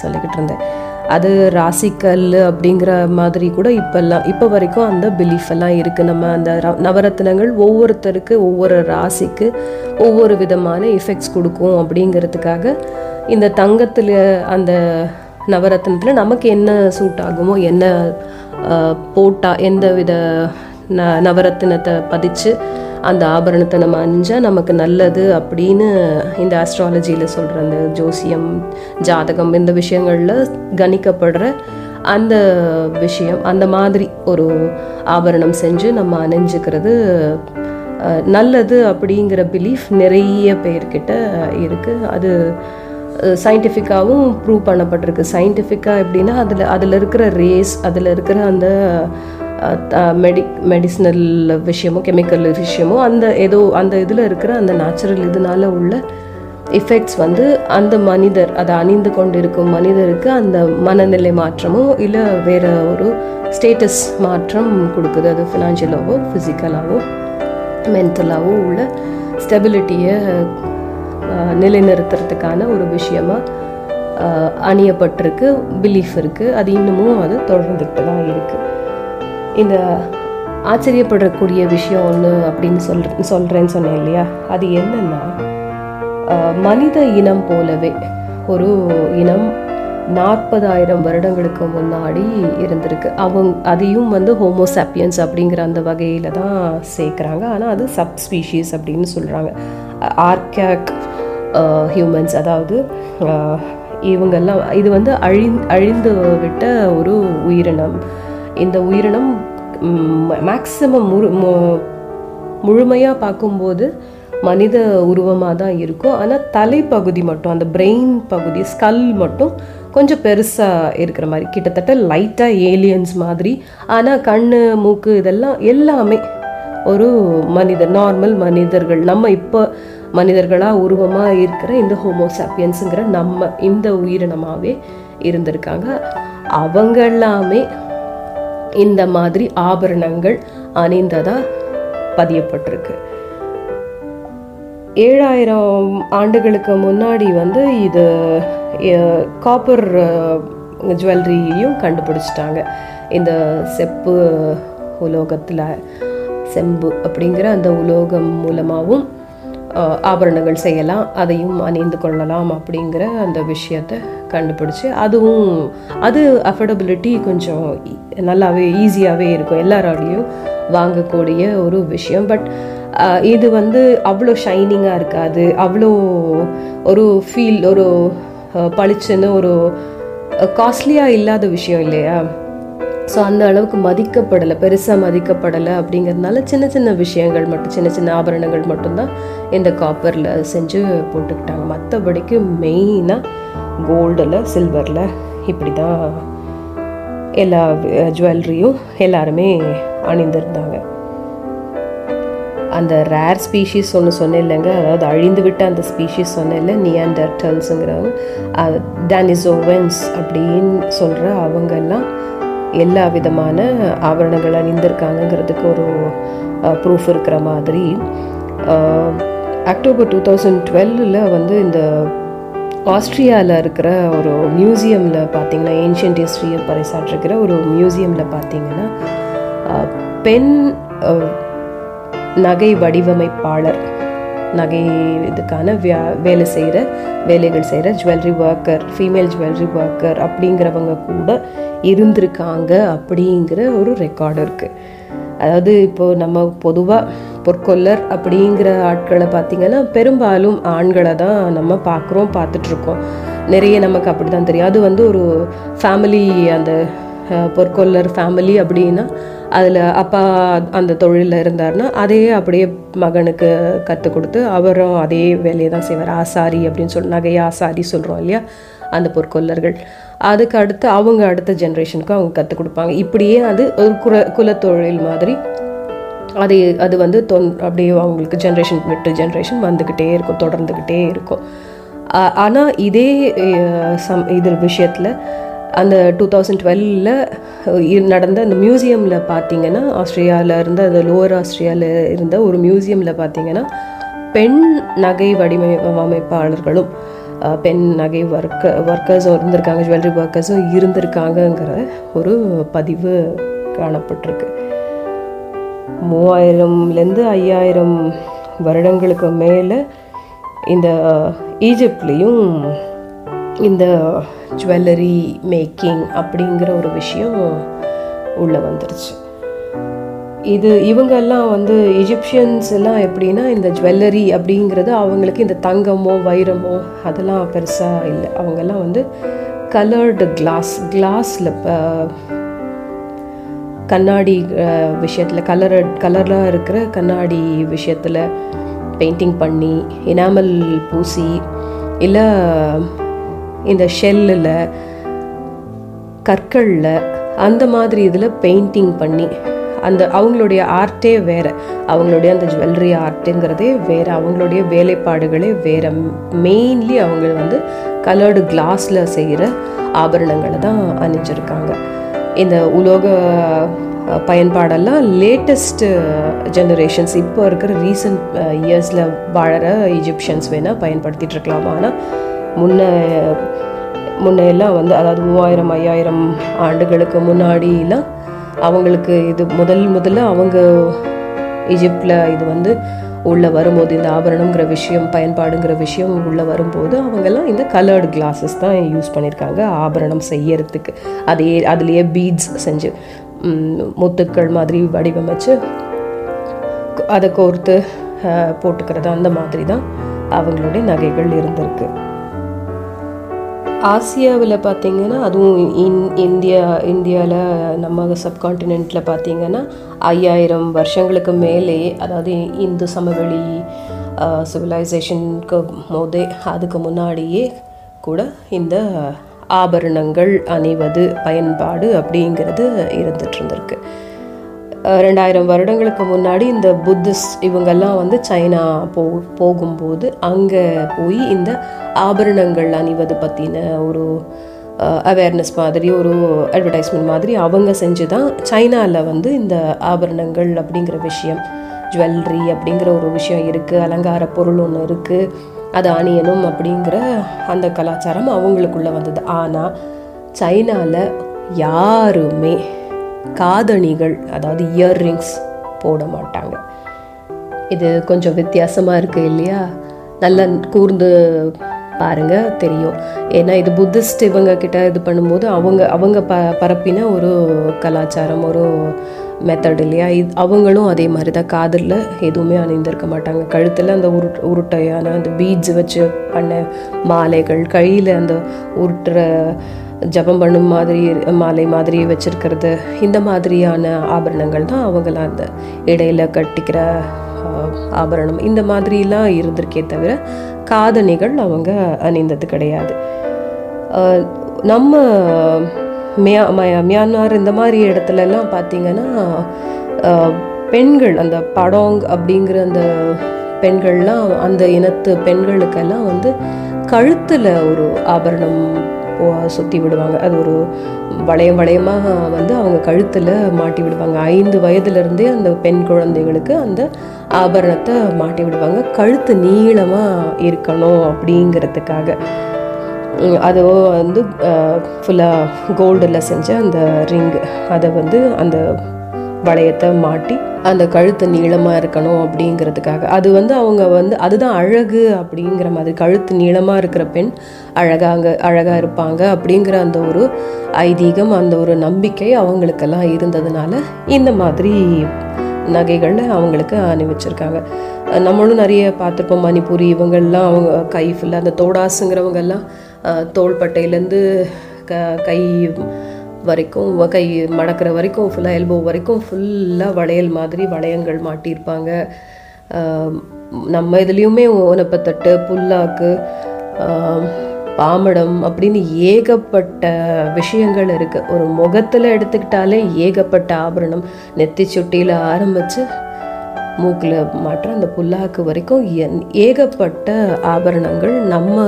சொல்லிக்கிட்டு இருந்தேன். அது ராசிக்கல் அப்படிங்கிற மாதிரி கூட இப்போல்லாம் இப்போ வரைக்கும் அந்த பிலீஃப் எல்லாம் இருக்குது நம்ம அந்த ர- நவரத்னங்கள் ஒவ்வொருத்தருக்கு ஒவ்வொரு ராசிக்கு ஒவ்வொரு விதமான எஃபெக்ட்ஸ் கொடுக்கும் அப்படிங்கிறதுக்காக இந்த தங்கத்தில் அந்த நவரத்னத்தில் நமக்கு என்ன சூட் ஆகுமோ என்ன போட்டா எந்த வித ந நவரத்தினத்தை பதிச்சு அந்த ஆபரணத்தை நம்ம அணிஞ்சால் நமக்கு நல்லது அப்படின்னு இந்த ஆஸ்ட்ராலஜியில் சொல்கிற அந்த ஜோசியம் ஜாதகம் இந்த விஷயங்களில் கணிக்கப்படுற அந்த விஷயம் அந்த மாதிரி ஒரு ஆபரணம் செஞ்சு நம்ம அணிஞ்சுக்கிறது நல்லது அப்படிங்கிற பிலீஃப் நிறைய பேர்கிட்ட இருக்குது அது சயின்டிஃபிக்காகவும் ப்ரூவ் பண்ணப்பட்டிருக்கு. சயின்டிஃபிக்காக எப்படின்னா அதில் அதில் இருக்கிற ரேஸ் அதில் இருக்கிற அந்த மெடி மெடிசினல் விஷயமோ கெமிக்கல் விஷயமோ அந்த ஏதோ அந்த இதில் இருக்கிற அந்த நேச்சுரல் இதனால உள்ள எஃபெக்ட்ஸ் வந்து அந்த மனிதர் அதை அணிந்து கொண்டிருக்கும் மனிதருக்கு அந்த மனநிலை மாற்றமோ இல்லை வேற ஒரு ஸ்டேட்டஸ் மாற்றம் கொடுக்குது. அது ஃபினான்ஷியலாகவோ ஃபிசிக்கலாகவோ மென்டலாகவோ உள்ள ஸ்டெபிலிட்டியை நிலைநிறுத்துறதுக்கான ஒரு விஷயமா அணியப்பட்டிருக்கு பிலீஃப் இருக்குது அது இன்னமும் அது தொடர்ந்துக்கிட்டு தான் இருக்குது இந்த ஆச்சரியப்படக்கூடிய விஷயம் ஒன்று அப்படின்னு சொல் சொல்கிறேன்னு சொன்னேன் இல்லையா? அது என்னென்னா மனித இனம் போலவே ஒரு இனம் நாற்பதாயிரம் வருடங்களுக்கு முன்னாடி இருந்திருக்கு. அவங்க அதையும் வந்து ஹோமோசாப்பியன்ஸ் அப்படிங்கிற அந்த வகையில் தான் சேர்க்குறாங்க. ஆனால் அது சப் ஸ்பீஷீஸ் அப்படின்னு சொல்கிறாங்க ஆர்கேக் Uh, ஹியூமன்ஸ் அதாவது uh, இவங்கெல்லாம் இது வந்து அழி அழிந்து விட்ட ஒரு உயிரினம். இந்த உயிரினம் மேக்சிமம் முழு மு- முழுமையாக பார்க்கும்போது மனித உருவமாக தான் இருக்கும். ஆனால் தலைப்பகுதி மட்டும் அந்த பிரெயின் பகுதி ஸ்கல் மட்டும் கொஞ்சம் பெருசாக இருக்கிற மாதிரி கிட்டத்தட்ட லைட்டாக ஏலியன்ஸ் மாதிரி. ஆனால் கண் மூக்கு இதெல்லாம் எல்லாமே ஒரு மனிதர் நார்மல் மனிதர்கள். நம்ம இப்போ மனிதர்களாக உருவமாக இருக்கிற இந்த ஹோமோசாப்பியன்ஸுங்கிற நம்ம இந்த உயிரினமாகவே இருந்திருக்காங்க. அவங்க எல்லாமே இந்த மாதிரி ஆபரணங்கள் அணிந்ததாக பதியப்பட்டிருக்கு. ஏழாயிரம் ஆண்டுகளுக்கு முன்னாடி வந்து இது காப்பர் ஜுவல்லரியையும் கண்டுபிடிச்சிட்டாங்க. இந்த செப்பு உலோகத்தில் செம்பு அப்படிங்கிற அந்த உலோகம் மூலமாகவும் ஆபரணங்கள் செய்யலாம் அதையும் அணிந்து கொள்ளலாம் அப்படிங்கிற அந்த விஷயத்தை கண்டுபிடிச்சு அதுவும் அது அஃபோர்டபிலிட்டி கொஞ்சம் நல்லாவே ஈஸியாகவே இருக்கும் எல்லாராலையும் வாங்கக்கூடிய ஒரு விஷயம். பட் இது வந்து அவ்வளோ ஷைனிங்காக இருக்காது அவ்வளோ ஒரு ஃபீல் ஒரு பளிச்சுன்னு ஒரு காஸ்ட்லியாக இல்லாத விஷயம் இல்லையா? ஸோ அந்த அளவுக்கு மதிக்கப்படலை பெருசாக மதிக்கப்படலை அப்படிங்கிறதுனால சின்ன சின்ன விஷயங்கள் மட்டும் சின்ன சின்ன ஆபரணங்கள் மட்டும்தான் இந்த காப்பரில் செஞ்சு போட்டுக்கிட்டாங்க. மற்றபடிக்கு மெயினாக கோல்டில் சில்வரில் இப்படி தான் எல்லா ஜுவல்லரியும் எல்லாருமே அணிந்திருந்தாங்க. அந்த ரேர் ஸ்பீஷீஸ் ஒன்று சொன்னேன் இல்லைங்க. அதாவது அழிந்து விட்ட அந்த ஸ்பீஷீஸ் சொன்னேன் இல்லை நியாண்டர்டல்ஸுங்கிறவங்க டானிசோவென்ஸ் அப்படின்னு சொல்கிற அவங்கெல்லாம் எல்லா விதமான ஆபரணங்கள் அணிந்திருக்காங்கங்கிறதுக்கு ஒரு ப்ரூஃப் இருக்கிற மாதிரி. அக்டோபர் டூ தௌசண்ட் டுவெல்லில் வந்து இந்த ஆஸ்ட்ரியாவில் இருக்கிற ஒரு மியூசியமில் பார்த்தீங்கன்னா ஏன்ஷியன்ட் ஹிஸ்ட்ரியை பறைசாற்றிருக்கிற ஒரு மியூசியமில் பார்த்தீங்கன்னா பெண் நகை வடிவமைப்பாளர் நகை இதுக்கான வியா வேலை செய்கிற வேலைகள் செய்கிற jewellery worker female jewellery worker அப்படிங்கிறவங்க கூட இருந்திருக்காங்க அப்படிங்கிற ஒரு ரெக்கார்டு இருக்குது அதாவது இப்போது நம்ம பொதுவாக பொற்கொல்லர் அப்படிங்கிற ஆட்களை பார்த்திங்கன்னா பெரும்பாலும் ஆண்களை தான் நம்ம பார்க்குறோம் பார்த்துட்ருக்கோம் நிறைய நமக்கு அப்படி தான் தெரியும். அது வந்து ஒரு ஃபேமிலி அந்த பொற்கொல்லர் ஃபேமிலி அப்படின்னா அதில் அப்பா அந்த தொழிலில் இருந்தார்னா அதையே அப்படியே மகனுக்கு கற்றுக் கொடுத்து அவரும் அதே வேலையை தான் செய்வார். ஆசாரி அப்படின்னு சொல்லி நகை ஆசாரி சொல்கிறோம் இல்லையா? அந்த பொற்கொல்லர்கள் அதுக்கு அடுத்து அவங்க அடுத்த ஜென்ரேஷனுக்கு அவங்க கற்றுக் கொடுப்பாங்க. இப்படியே அது ஒரு குல குலத்தொழில் மாதிரி அது அது வந்து தொன் அப்படியே அவங்களுக்கு ஜென்ரேஷன் விட்டு ஜென்ரேஷன் வந்துக்கிட்டே இருக்கும் தொடர்ந்துக்கிட்டே இருக்கும். ஆனால் இதே சம் இது விஷயத்தில் அந்த டூ தௌசண்ட் டுவெலில் நடந்த அந்த மியூசியமில் பார்த்தீங்கன்னா ஆஸ்திரேலியாவில் இருந்த அந்த லோவர் ஆஸ்திரேலியாவில் இருந்த ஒரு மியூசியமில் பார்த்தீங்கன்னா பெண் நகை வடிவமைப்பாளர்களும் பெண் நகை ஒர்க்க ஒர்க்கர்ஸும் இருந்திருக்காங்க ஜுவல்லரி ஒர்க்கர்ஸும் இருந்திருக்காங்கங்கிற ஒரு பதிவு காணப்பட்டிருக்கு. மூவாயிரம்லேருந்து ஐயாயிரம் வருடங்களுக்கு மேலே இந்த ஈஜிப்ட்லேயும் இந்த ஜுவல்லரி மேக்கிங் அப்படிங்கிற ஒரு விஷயம் உள்ளே வந்துருச்சு. இது இவங்கெல்லாம் வந்து எஜிப்சியன்ஸ் எல்லாம் எப்படின்னா இந்த ஜுவல்லரி அப்படிங்கிறது அவங்களுக்கு இந்த தங்கமோ வைரமோ அதெல்லாம் பெருசாக இல்லை. அவங்கெல்லாம் வந்து கலர்டு கிளாஸ் கிளாஸில் கண்ணாடி விஷயத்தில் கலர் கலராக இருக்கிற கண்ணாடி விஷயத்தில் பெயிண்டிங் பண்ணி எனாமல் பூசி இல்லை இந்த ஷெல்லில் கற்களில் அந்த மாதிரி இதில் பெயிண்டிங் பண்ணி அந்த அவங்களுடைய ஆர்ட்டே வேறு. அவங்களுடைய அந்த ஜுவல்லரி ஆர்ட்டுங்கிறதே வேறு. அவங்களுடைய வேலைப்பாடுகளே வேறு. மெயின்லி அவங்க வந்து கலர்டு கிளாஸில் செய்கிற ஆபரணங்களை தான் அணிஞ்சிருக்காங்க. இந்த உலோக பயன்பாடெல்லாம் லேட்டஸ்ட்டு ஜெனரேஷன்ஸ் இப்போ இருக்கிற ரீசன்ட் இயர்ஸில் வாழற ஈஜிப்ஷியன்ஸ் வேணால் பயன்படுத்திகிட்டு இருக்கலாம். ஆனால் முன்ன முன்னையெல்லாம் வந்து அதாவது மூவாயிரம் ஐயாயிரம் ஆண்டுகளுக்கு முன்னாடிலாம் அவங்களுக்கு இது முதல் முதல்ல அவங்க ஈஜிப்டில் இது வந்து உள்ளே வரும்போது இந்த ஆபரணங்கிற விஷயம் பயன்பாடுங்கிற விஷயம் உள்ளே வரும்போது அவங்கெல்லாம் இந்த கலர்டு கிளாஸஸ் தான் யூஸ் பண்ணியிருக்காங்க ஆபரணம் செய்யறதுக்கு. அதே அதுலேயே பீட்ஸ் செஞ்சு முத்துக்கள் மாதிரி வடிவமைச்சு அதை கோர்த்து போட்டுக்கிறது அந்த மாதிரி தான் அவங்களுடைய நகைகள் இருந்திருக்கு. ஆசியாவில் பார்த்தீங்கன்னா அதுவும் இன் இந்தியா இந்தியாவில் நம்ம சப்கான்டினெண்ட்டில் பார்த்தீங்கன்னா ஐயாயிரம் வருஷங்களுக்கு மேலே அதாவது இந்து சமவெளி சிவிலைசேஷனுக்கு போதே அதுக்கு முன்னாடியே கூட இந்த ஆபரணங்கள் அணிவது பயன்பாடு அப்படிங்கிறது இருந்துகிட்டு இருந்திருக்கு. ரெண்டாயிரம் வருடங்களுக்கு முன்னாடி இந்த புத்திஸ்ட் இவங்கெல்லாம் வந்து சைனா போ போகும்போது அங்கே போய் இந்த ஆபரணங்கள் அணிவது பற்றின ஒரு அவேர்னஸ் மாதிரி ஒரு அட்வர்டைஸ்மெண்ட் மாதிரி அவங்க செஞ்சு தான் சைனாவில் வந்து இந்த ஆபரணங்கள் அப்படிங்கிற விஷயம் ஜுவல்லரி அப்படிங்கிற ஒரு விஷயம் இருக்குது அலங்கார பொருள் ஒன்று இருக்குது அது அணியணும் அப்படிங்கிற அந்த கலாச்சாரம் அவங்களுக்குள்ளே வந்தது. ஆனால் சைனாவில் யாருமே காதணிகள் அதாவது இயர்ரிங்ஸ் போட மாட்டாங்க. இது கொஞ்சம் வித்தியாசமாக இருக்குது இல்லையா? நல்லா கூர்ந்து பாருங்க தெரியும். ஏன்னா இது புத்திஸ்ட் இவங்க கிட்ட இது பண்ணும்போது அவங்க அவங்க ப பரப்பின ஒரு கலாச்சாரம் ஒரு மெத்தட் இல்லையா? இது அவங்களும் அதே மாதிரி தான் காதலில் எதுவுமே அணிந்திருக்க மாட்டாங்க. கழுத்தில் அந்த உரு உருட்டையான அந்த பீட்ஸ் வச்சு பண்ண மாலைகள் கையில் அந்த உருட்டுற ஜபம் பண்ணும் மாதிரி மாலை மாதிரி வச்சுருக்கிறது. இந்த மாதிரியான ஆபரணங்கள் தான் அவங்களாம் அந்த இடையில கட்டிக்கிற ஆபரணம். இந்த மாதிரிலாம் இருந்திருக்கே தவிர காதணிகள் அவங்க அணிந்தது கிடையாது. நம்ம மியா மய- மியான்மார் இந்த மாதிரி இடத்துல எல்லாம் பார்த்தீங்கன்னா பெண்கள் அந்த படோங் அப்படிங்கிற அந்த பெண்கள்லாம் அந்த இனத்து பெண்களுக்கெல்லாம் வந்து கழுத்தில் ஒரு ஆபரணம் சுற்றி விடுவாங்க. அது ஒரு வளையம் வளையமாக வந்து அவங்க கழுத்தில் மாட்டி விடுவாங்க. ஐந்து வயதுலேருந்தே அந்த பெண் குழந்தைகளுக்கு அந்த ஆபரணத்தை மாட்டி விடுவாங்க. கழுத்து நீளமாக இருக்கணும் அப்படிங்கிறதுக்காக. அது வந்து ஃபுல்லாக கோல்டில் செஞ்ச அந்த ரிங் அதை வந்து அந்த வளையத்தை மாட்டி அந்த கழுத்து நீளமாக இருக்கணும் அப்படிங்கிறதுக்காக. அது வந்து அவங்க வந்து அதுதான் அழகு அப்படிங்கிற மாதிரி. கழுத்து நீளமாக இருக்கிற பெண் அழகாங்க அழகாக இருப்பாங்க அப்படிங்கிற அந்த ஒரு ஐதீகம் அந்த ஒரு நம்பிக்கை அவங்களுக்கெல்லாம் இருந்ததுனால இந்த மாதிரி நகைகளில் அவங்களுக்கு அணிவிச்சிருக்காங்க. நம்மளும் நிறைய பார்த்துருப்போம் மணிப்பூரி இவங்கள்லாம் அவங்க கை ஃபுல்லாக அந்த தோடாசுங்கிறவங்கெல்லாம் தோள்பட்டையிலேருந்து க கை வரைக்கும் வ- கை மடக்கிற வரைக்கும் ஃபுல்லாக எல்போ வரைக்கும் ஃபுல்லாக வளையல் மாதிரி வளையங்கள் மாட்டியிருப்பாங்க. நம்ம இதுலேயுமே ஓனப்பத்தட்டு புல்லாக்கு பாமடம் அப்படின்னு ஏகப்பட்ட விஷயங்கள் இருக்குது ஒரு முகத்தில் எடுத்துக்கிட்டாலே ஏகப்பட்ட ஆபரணம். நெத்தி சுட்டியில் ஆரம்பித்து மூக்கில் மாற்ற அந்த புல்லாக்கு வரைக்கும் என்- ஏகப்பட்ட ஆபரணங்கள் நம்ம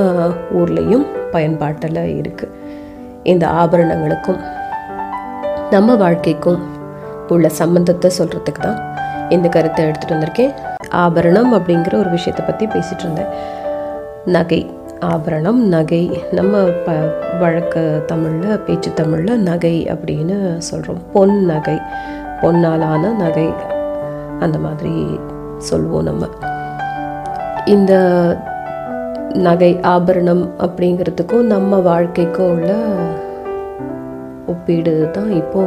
ஊர்லேயும் பயன்பாட்டில் இருக்குது இந்த ஆபரணங்களுக்கும். நம்ம வாழ்க்கைக்கும் உள்ள சம்பந்தத்தை சொல்கிறதுக்கு தான் இந்த கருத்தை எடுத்துகிட்டு வந்திருக்கேன். ஆபரணம் அப்படிங்கிற ஒரு விஷயத்தை பற்றி பேசிகிட்டு இருந்தேன். நகை ஆபரணம் நகை. நம்ம ப வழக்க தமிழில் பேச்சு தமிழில் நகை அப்படின்னு சொல்கிறோம் பொன் நகை பொன்னாலான நகை அந்த மாதிரி சொல்லுவோம் நம்ம. இந்த நகை ஆபரணம் அப்படிங்கிறதுக்கும் நம்ம வாழ்க்கைக்கும் உள்ள ஒப்பீடு தான் இப்போ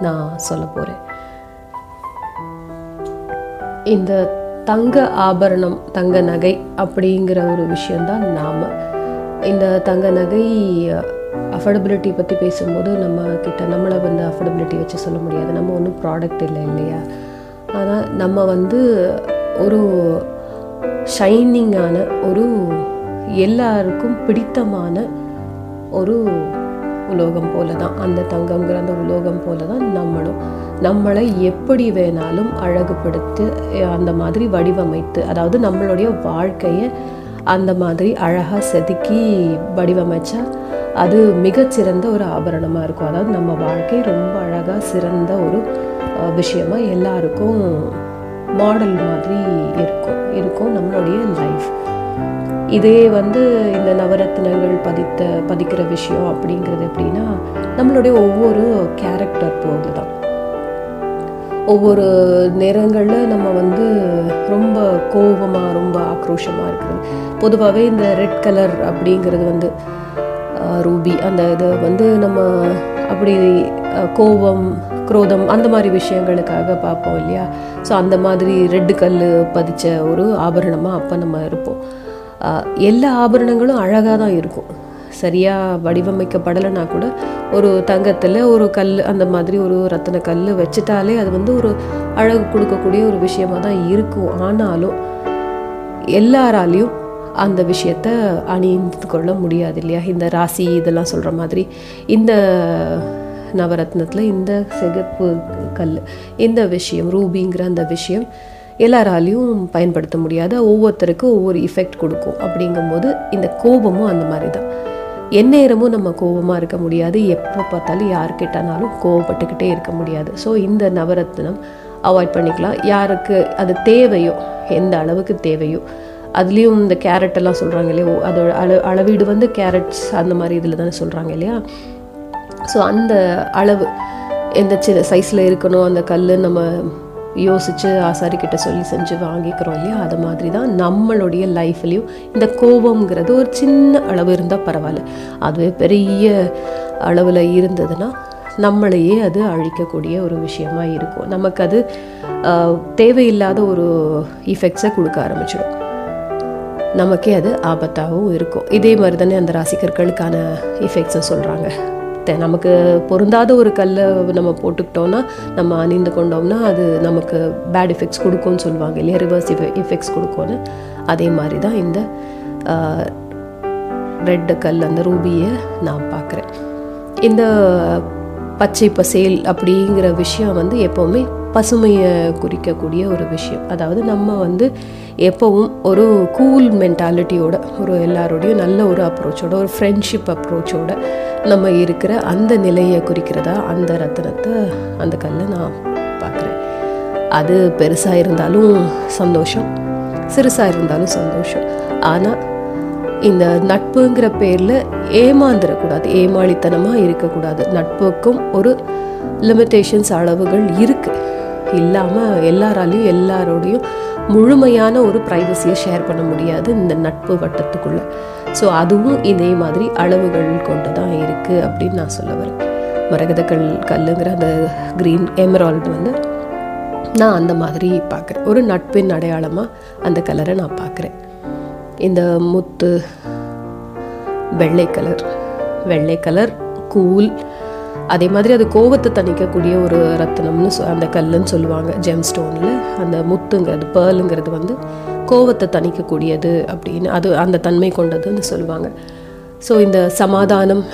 நான் சொல்ல போகிறேன் இந்த தங்க ஆபரணம் தங்க நகை அப்படிங்கிற ஒரு விஷயந்தான் நாம். இந்த தங்க நகை அஃபோர்டபிலிட்டி பற்றி பேசும்போது நம்ம கிட்ட நம்மளை வந்து அஃபோர்டபிலிட்டி வச்சு சொல்ல முடியாது. நம்ம ஒன்றும் ப்ராடக்ட் இல்லை இல்லையா? ஆனால் நம்ம வந்து ஒரு ஷைனிங்கான ஒரு எல்லாருக்கும் பிடித்தமான ஒரு உலோகம் போல தான் அந்த தங்கம்ங்கிற அந்த உலோகம் போல தான் நம்மளும். நம்மளை எப்படி வேணாலும் அழகுபடுத்தி அந்த மாதிரி வடிவமைத்து அதாவது நம்மளுடைய வாழ்க்கையை அந்த மாதிரி அழகாக செதுக்கி வடிவமைச்சா அது மிகச்சிறந்த ஒரு ஆபரணமாக இருக்கும். அதாவது நம்ம வாழ்க்கை ரொம்ப அழகாக சிறந்த ஒரு விஷயமா எல்லாருக்கும் மாடல் மாதிரி இருக்கும். இருக்கும் நம்மளுடைய லைஃப் இதே வந்து இந்த நவரத்னங்கள் பதித்த பதிக்கிற விஷயம் அப்படிங்கிறது எப்படின்னா நம்மளுடைய ஒவ்வொரு கேரக்டர் போது தான் ஒவ்வொரு நேரங்களில் நம்ம வந்து ரொம்ப கோபமாக ரொம்ப ஆக்ரோஷமாக இருக்கிறது. பொதுவாகவே இந்த ரெட் கலர் அப்படிங்கிறது வந்து ரூபி அந்த இது வந்து நம்ம அப்படி கோபம் குரோதம் அந்த மாதிரி விஷயங்களுக்காக பார்ப்போம் இல்லையா? ஸோ அந்த மாதிரி ரெட்டு கல் பதிச்ச ஒரு ஆபரணமாக அப்போ நம்ம இருப்போம். எல்லா ஆபரணங்களும் அழகாக தான் இருக்கும். சரியாக வடிவமைக்கப்படலைன்னா கூட ஒரு தங்கத்தில் ஒரு கல் அந்த மாதிரி ஒரு ரத்தின கல் வச்சுட்டாலே அது வந்து ஒரு அழகு கொடுக்கக்கூடிய ஒரு விஷயமா தான் இருக்கும். ஆனாலும் எல்லாராலையும் அந்த விஷயத்த அணிந்து கொள்ள முடியாது இல்லையா? இந்த ராசி இதெல்லாம் சொல்கிற மாதிரி இந்த நவரத்னத்தில் இந்த சிகப்பு கல் இந்த விஷயம் ரூபிங்கிற அந்த விஷயம் எல்லாராலையும் பயன்படுத்த முடியாது ஒவ்வொருத்தருக்கும் ஒவ்வொரு இஃபெக்ட் கொடுக்கும். அப்படிங்கும்போது இந்த கோபமும் அந்த மாதிரி தான் எந்நேரமும் நம்ம கோபமாக இருக்க முடியாது. எப்போ பார்த்தாலும் யார் கேட்டானாலும் கோவப்பட்டுக்கிட்டே இருக்க முடியாது. ஸோ இந்த நவரத்னம் அவாய்ட் பண்ணிக்கலாம். யாருக்கு அது தேவையோ எந்த அளவுக்கு தேவையோ அதுலேயும் இந்த கேரட் எல்லாம் சொல்கிறாங்க இல்லையா? ஓ, அதோட அள அளவீடு வந்து கேரட்ஸ் அந்த மாதிரி இதில் தானே சொல்கிறாங்க இல்லையா? ஸோ அந்த அளவு எந்த சின்ன சைஸில் இருக்கணும் அந்த கல் நம்ம யோசித்து ஆசாரிக்கிட்ட சொல்லி செஞ்சு வாங்கிக்கிறோம் இல்லையா? அது மாதிரி தான் நம்மளுடைய லைஃப்லேயும் இந்த கோபம்ங்கிறது ஒரு சின்ன அளவு இருந்தால் பரவாயில்ல. அதுவே பெரிய அளவில் இருந்ததுன்னா நம்மளையே அது அழிக்கக்கூடிய ஒரு விஷயமா இருக்கும். நமக்கு அது தேவையில்லாத ஒரு இஃபெக்ட்ஸை கொடுக்க ஆரம்பிச்சிடும். நமக்கே அது ஆபத்தாகவும் இருக்கும். இதே மாதிரி தானே அந்த ராசிக்கற்களுக்கான இஃபெக்ட்ஸை சொல்கிறாங்க நமக்கு பொருந்தாத ஒரு கல்லை நம்ம போட்டுக்கிட்டோம்னா நம்ம அணிந்து கொண்டோம்னா அது நமக்கு பேட் எஃபெக்ட்ஸ் கொடுக்கும்னு சொல்லுவாங்க இல்லையா? ரிவர்ஸ் எஃபெக்ட்ஸ் கொடுக்கும்னு. அதே மாதிரி தான் இந்த ரெட்டு கல் அந்த ரூபியை நான் பார்க்குறேன். இந்த பச்சை பசேல் அப்படிங்கிற விஷயம் வந்து எப்போவுமே பசுமையை குறிக்கக்கூடிய ஒரு விஷயம். அதாவது நம்ம வந்து எப்போவும் ஒரு கூல் மென்டாலிட்டியோட ஒரு எல்லாரோடையும் நல்ல ஒரு அப்ரோச்சோட ஒரு ஃப்ரெண்ட்ஷிப் அப்ரோச்சோட நம்ம இருக்கிற அந்த நிலையை குறிக்கிறதா அந்த ரத்தனத்தை அந்த கல்லை நான் பார்க்குறேன். அது பெருசாக இருந்தாலும் சந்தோஷம் சிறுசாக இருந்தாலும் சந்தோஷம். ஆனால் இந்த நட்புங்கிற பேரில் ஏமாந்துடக்கூடாது ஏமாளித்தனமாக இருக்கக்கூடாது. நட்புக்கும் ஒரு லிமிட்டேஷன்ஸ் அளவுகள் இருக்குது இல்லாமல் எல்லாராலையும் எல்லாரோடையும் முழுமையான ஒரு ப்ரைவசியை ஷேர் பண்ண முடியாது இந்த நட்பு வட்டத்துக்குள்ளே. ஸோ அதுவும் இதே மாதிரி அளவுகள் கொண்டு தான் இருக்குது அப்படின்னு நான் சொல்ல வரேன். மரகத கல் கல்லுங்கிற அந்த க்ரீன் எமரால்டு வந்து நான் அந்த மாதிரி பார்க்குறேன். ஒரு நட்பின் அடையாளமாக அந்த கலரை நான் பார்க்குறேன். இந்த முத்து வெள்ளை கலர் வெள்ளை கலர் கூல். அதே மாதிரி அது கோவத்தை தணிக்கக்கூடிய ஒரு ரத்தினம்னு சொ அந்த கல்லுன்னு சொல்லுவாங்க ஜெம் ஸ்டோனில் அந்த முத்துங்கிறது பேர்லுங்கிறது வந்து கோவத்தை தணிக்கக்கூடியது அப்படின்னு அது அந்த தன்மை கொண்டதுன்னு சொல்லுவாங்க. ஸோ இந்த சமாதானம்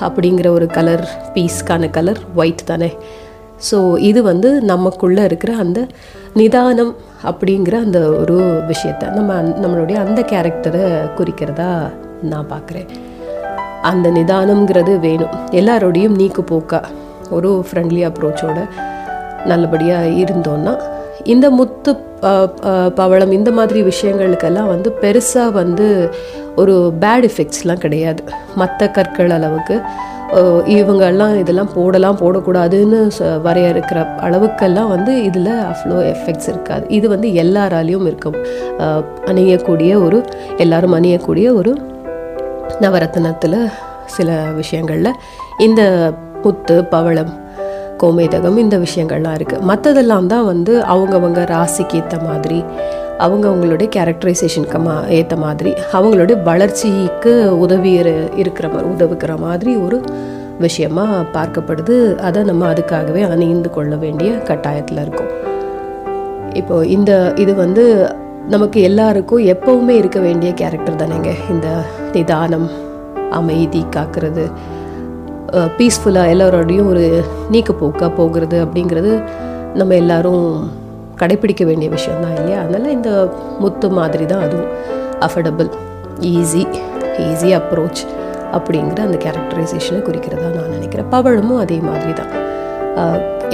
அப்படிங்கிற ஒரு கலர் பீஸ்க்கான கலர் ஒயிட் தானே. ஸோ இது வந்து நமக்குள்ளே இருக்கிற அந்த நிதானம் அப்படிங்கிற அந்த ஒரு விஷயத்த நம்ம நம்மளுடைய அந்த கேரக்டரை குறிக்கிறதா நான் பார்க்குறேன். அந்த நிதானம்ங்கிறது வேணும். எல்லாரோடையும் நீக்கு போக்கா ஒரு ஃப்ரெண்ட்லி அப்ரோச்சோட நல்லபடியாக இருந்தோன்னா இந்த முத்து பவளம் இந்த மாதிரி விஷயங்களுக்கெல்லாம் வந்து பெருசாக வந்து ஒரு பேட் எஃபெக்ட்ஸ்லாம் கிடையாது. மற்ற கற்கள் அளவுக்கு இவங்கெல்லாம் இதெல்லாம் போடலாம் போடக்கூடாதுன்னு வரையறுக்கிற அளவுக்கெல்லாம் வந்து இதில் அவ்வளோ எஃபெக்ட்ஸ் இருக்காது. இது வந்து எல்லாராலையும் இருக்கும். அணியக்கூடிய ஒரு எல்லாரும் அணியக்கூடிய ஒரு நவரத்னத்தில் சில விஷயங்களில் இந்த முத்து பவளம் கோமேதகம் இந்த விஷயங்கள்லாம் இருக்குது மற்றதெல்லாம் தான் வந்து அவங்கவங்க ராசிக்கு ஏற்ற மாதிரி அவங்க அவங்களுடைய கேரக்டரைசேஷனுக்கு மா ஏற்ற மாதிரி அவங்களுடைய வளர்ச்சிக்கு உதவி இருக்கிற மாதிரி உதவுக்கிற மாதிரி ஒரு விஷயமா பார்க்கப்படுது. அதை நம்ம அதுக்காகவே அணிந்து கொள்ள வேண்டிய கட்டாயத்தில் இருக்கும். இப்போ இந்த இது வந்து நமக்கு எல்லாருக்கும் எப்பவுமே இருக்க வேண்டிய கேரக்டர் தானேங்க. இந்த நிதானம் அமைதி காக்கிறது பீஸ்ஃபுல்லாக எல்லாரோடையும் ஒரு நீக்கப்போக்காக போகிறது அப்படிங்கிறது நம்ம எல்லாரும் கடைப்பிடிக்க வேண்டிய விஷயம் தான் இல்லையா? அதனால் இந்த முத்து மாதிரி தான் அதுவும் அஃபர்டபுள் ஈஸி ஈஸி அப்ரோச் அப்படிங்கிற அந்த கேரக்டரைசேஷனை குறிக்கிறதா நான் நினைக்கிறேன். பவழமும் அதே மாதிரி தான்.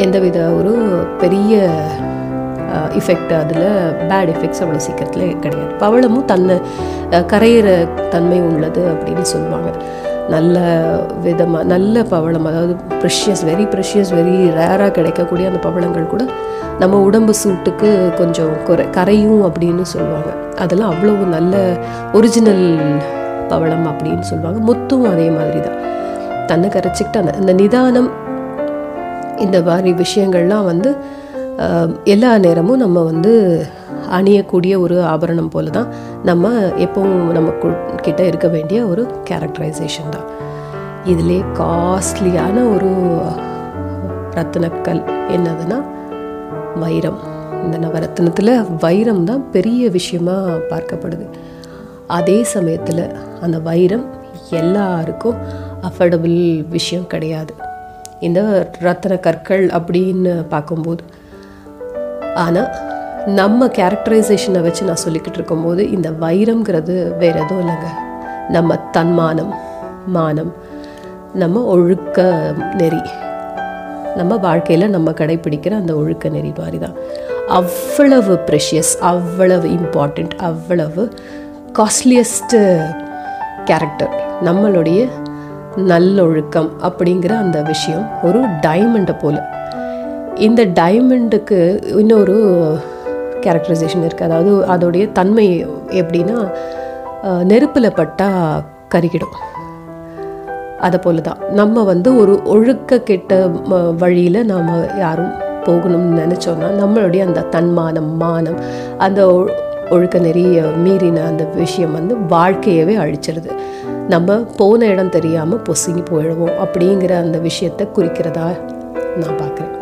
எந்தவித ஒரு பெரிய இஃபெக்ட் அதில் பேட் எஃபெக்ட்ஸ் அவ்வளோ சீக்கிரத்தில் கிடையாது. பவளமும் தன்னை கரையிற தன்மை உள்ளது அப்படின்னு சொல்லுவாங்க. நல்ல விதமாக நல்ல பவளம் அதாவது ப்ரெஷியஸ் வெரி ப்ரெஷியஸ் வெரி ரேராக கிடைக்கக்கூடிய அந்த பவளங்கள் கூட நம்ம உடம்பு சூட்டுக்கு கொஞ்சம் குறை கரையும் அப்படின்னு சொல்லுவாங்க. அதெல்லாம் அவ்வளவு நல்ல ஒரிஜினல் பவளம் அப்படின்னு சொல்லுவாங்க. முத்தும் அதே மாதிரி தான் தன்னை கரைச்சிக்கிட்டு அந்த இந்த நிதானம் இந்த மாதிரி விஷயங்கள்லாம் வந்து எல்லா நேரமும் நம்ம வந்து அணியக்கூடிய ஒரு ஆபரணம் போல தான் நம்ம எப்பவும் நம்ம கிட்ட இருக்க வேண்டிய ஒரு கேரக்டரைசேஷன் தான். இதிலே காஸ்ட்லியான ஒரு ரத்தினக்கல் என்னதுன்னா வைரம். இந்த நவரத்தினத்தில் வைரம் தான் பெரிய விஷயமா பார்க்கப்படுது. அதே சமயத்தில் அந்த வைரம் எல்லாருக்கும் அஃபர்டபுள் விஷயம் கிடையாது. இந்த ரத்தன கற்கள் அப்படின்னு பார்க்கும்போது. ஆனால் நம்ம கேரக்டரைசேஷனை வச்சு நான் சொல்லிக்கிட்டு இருக்கும்போது இந்த வைரம்ங்கிறது வேற எதுவும் இல்லைங்க. நம்ம தன்மானம் மானம் நம்ம ஒழுக்க நெறி. நம்ம வாழ்க்கையில் நம்ம கடைப்பிடிக்கிற அந்த ஒழுக்க நெறி மாதிரி தான் அவ்வளவு ப்ரெஷியஸ் அவ்வளவு இம்பார்ட்டண்ட் அவ்வளவு காஸ்ட்லியஸ்ட்டு கேரக்டர் நம்மளுடைய நல்லொழுக்கம் அப்படிங்கிற அந்த விஷயம் ஒரு டைமண்டை போல். இந்த டைமண்டுக்கு இன்னொரு கேரக்டரைசேஷன் இருக்குது அதாவது அதோடைய தன்மை எப்படின்னா நெருப்பில் பட்டால் கருகிடும். அதை போல தான் நம்ம வந்து ஒரு ஒழுக்க கெட்ட வழியில் நாம் யாரும் போகணும்னு நினச்சோன்னா நம்மளுடைய அந்த தன்மானம் மானம் அந்த ஒழுக்க நெறிய மீறின அந்த விஷயம் வந்து வாழ்க்கையவே அழிச்சிருது. நம்ம போன இடம் தெரியாமல் பொசுங்கி போயிடுவோம் அப்படிங்கிற அந்த விஷயத்தை குறிக்கிறதா நான் பார்க்குறேன்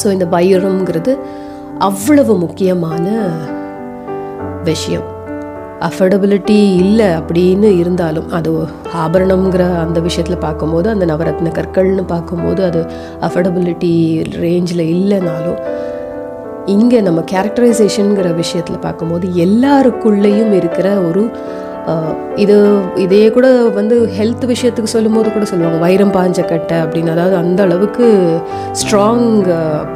ஸோ இந்த வைரம்ங்கிறது அவ்வளவு முக்கியமான விஷயம். அஃபர்டபிலிட்டி இல்லை அப்படின்னு இருந்தாலும் அது ஆபரணம்ங்கிற அந்த விஷயத்தில் பார்க்கும்போது அந்த நவரத்ன கற்கள்னு பார்க்கும்போது அது அஃபர்டபிலிட்டி ரேஞ்சில் இல்லைனாலும் இங்கே நம்ம கேரக்டரைசேஷனுங்கிற விஷயத்தில் பார்க்கும்போது எல்லாருக்குள்ளேயும் இருக்கிற ஒரு இது இதையே கூட வந்து ஹெல்த் விஷயத்துக்கு சொல்லும்போது கூட சொல்லுவாங்க. வைரம் பாஞ்ச கட்டை அப்படின்னு. அதாவது அந்த அளவுக்கு ஸ்ட்ராங்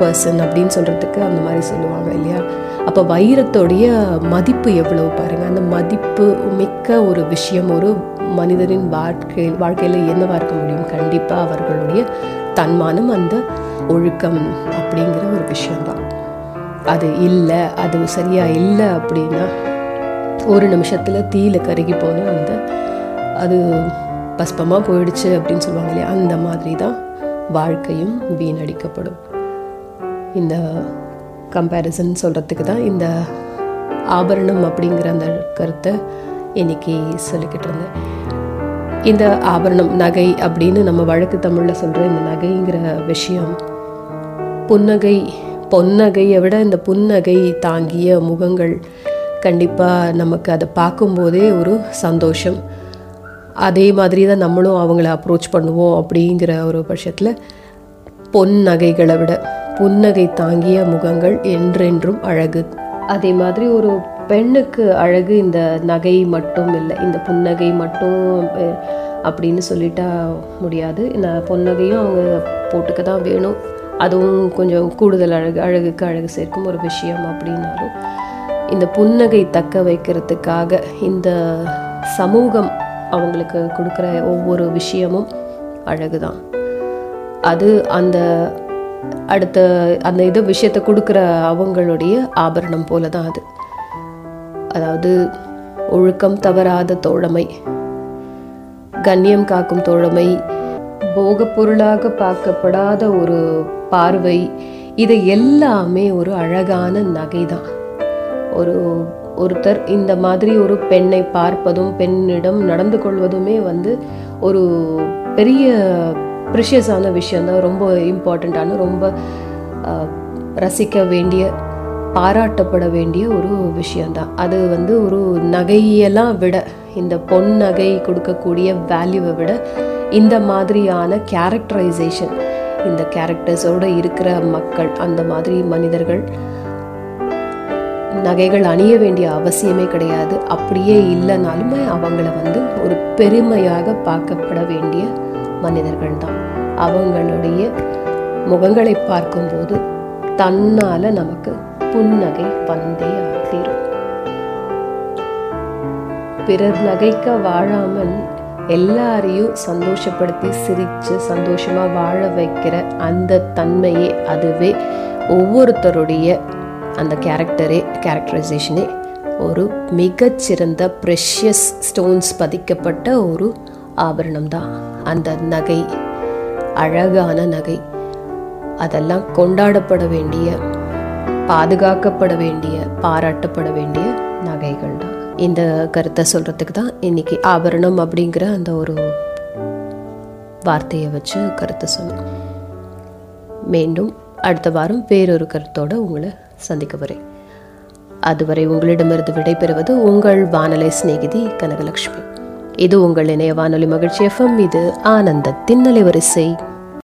பர்சன் அப்படின்னு சொல்கிறதுக்கு அந்த மாதிரி சொல்லுவாங்க இல்லையா? அப்போ வைரத்தோடைய மதிப்பு எவ்வளவு பாருங்கள் அந்த மதிப்பு மிக்க ஒரு விஷயம். ஒரு மனிதரின் வாழ்க்கை வாழ்க்கையில் என்னவாக இருக்க முடியும்? கண்டிப்பாக அவர்களுடைய தன்மானம் அந்த ஒழுக்கம் அப்படிங்கிற ஒரு விஷயம்தான். அது இல்லை அது சரியாக இல்லை அப்படின்னா ஒரு நிமிஷத்தில் தீயில கருகி போன அந்த அது பஸ்பமாக போயிடுச்சு அப்படின்னு சொல்லுவாங்க இல்லையா அந்த மாதிரி தான் வாழ்க்கையும் வீணடிக்கப்படும். இந்த கம்பேரிசன் சொல்கிறதுக்கு தான் இந்த ஆபரணம் அப்படிங்கிற அந்த கருத்தை இன்னைக்கு சொல்லிக்கிட்டு இருந்தேன். இந்த ஆபரணம் நகை அப்படின்னு நம்ம வழக்கு தமிழில் சொல்கிற இந்த நகைங்கிற விஷயம் புன்னகை பொன்னகையை விட இந்த புன்னகை தாங்கிய முகங்கள் கண்டிப்பாக நமக்கு அதை பார்க்கும்போதே ஒரு சந்தோஷம். அதே மாதிரி தான் நம்மளும் அவங்கள அப்ரோச் பண்ணுவோம் அப்படிங்கிற ஒரு பட்சத்தில் பொன் நகைகளை விட புன்னகை தாங்கிய முகங்கள் என்றென்றும் அழகு. அதே மாதிரி ஒரு பெண்ணுக்கு அழகு இந்த நகை மட்டும் இல்லை இந்த புன்னகை மட்டும் அப்படின்னு சொல்லிட்டா முடியாது. இந்த பொன்னகையும் அவங்க போட்டுக்க தான் வேணும். அதுவும் கொஞ்சம் கூடுதல் அழகு அழகுக்கு அழகு சேர்க்கும் ஒரு விஷயம் அப்படின்னாலும். இந்த புன்னகை தக்க வைக்கிறதுக்காக இந்த சமூகம் அவங்களுக்கு கொடுக்குற ஒவ்வொரு விஷயமும் அழகு தான் அது அந்த அடுத்த அந்த இது விஷயத்தை கொடுக்குற அவங்களுடைய ஆபரணம் போல தான் அது. அதாவது ஒழுக்கம் தவறாத தோழமை கண்ணியம் காக்கும் தோழமை போகப் பொருளாக பார்க்கப்படாத ஒரு பார்வை இது எல்லாமே ஒரு அழகான நகை தான் ஒரு ஒருத்தர் இந்த மாதிரி ஒரு பெண்ணை பார்ப்பதும் பெண்ணிடம் நடந்து கொள்வதுமே வந்து ஒரு பெரிய ப்ரிஷியஸான விஷயந்தான் ரொம்ப இம்பார்ட்டண்ட்டான ரொம்ப ரசிக்க வேண்டிய பாராட்டப்பட வேண்டிய ஒரு விஷயந்தான் அது வந்து ஒரு நகையெல்லாம் விட இந்த பொன் நகை கொடுக்கக்கூடிய வேல்யூவை விட இந்த மாதிரியான கேரக்டரைசேஷன் இந்த கேரக்டர்ஸோடு இருக்கிற மக்கள் அந்த மாதிரி மனிதர்கள் நகைகள் அணிய வேண்டிய அவசியமே கிடையாது. அப்படியே இல்லைனாலுமே அவங்கள வந்து ஒரு பெருமையாக பார்க்கப்பட வேண்டிய மனிதர்கள் தான் அவங்களுடைய முகங்களை பார்க்கும்போது தன்னால் நமக்கு புன்னகை வந்தே ஆகிரும். பிறர் நகைக்க வாழாமல் எல்லாரையும் சந்தோஷப்படுத்தி சிரித்து சந்தோஷமாக வாழ வைக்கிற அந்த தன்மையே அதுவே ஒவ்வொருத்தருடைய அந்த கேரக்டரே கேரக்டரைசேஷனே ஒரு மிகச்சிறந்த ப்ரெஷியஸ் ஸ்டோன்ஸ் பதிக்கப்பட்ட ஒரு ஆபரணம் தான் அந்த நகை அழகான நகை அதெல்லாம் கொண்டாடப்பட வேண்டிய பாதுகாக்கப்பட வேண்டிய பாராட்டப்பட வேண்டிய நகைகள் தான் இந்த கருத்தை சொல்கிறதுக்கு தான் இன்னைக்கு ஆபரணம் அப்படிங்கிற அந்த ஒரு வார்த்தையை வச்சு கருத்தை சொல்லணும் மீண்டும் அடுத்த வாரம் வேறொரு கருத்தோடு உங்களை சந்திக்க வரேன் அதுவரை உங்களிடமிருந்து விடைபெறுவது உங்கள் வானலை சிநேகிதி கனகலட்சுமி. இது உங்கள் இணைய வானொலி மகிழ்ச்சி எஃப்எம். இது தின்னலை வரிசை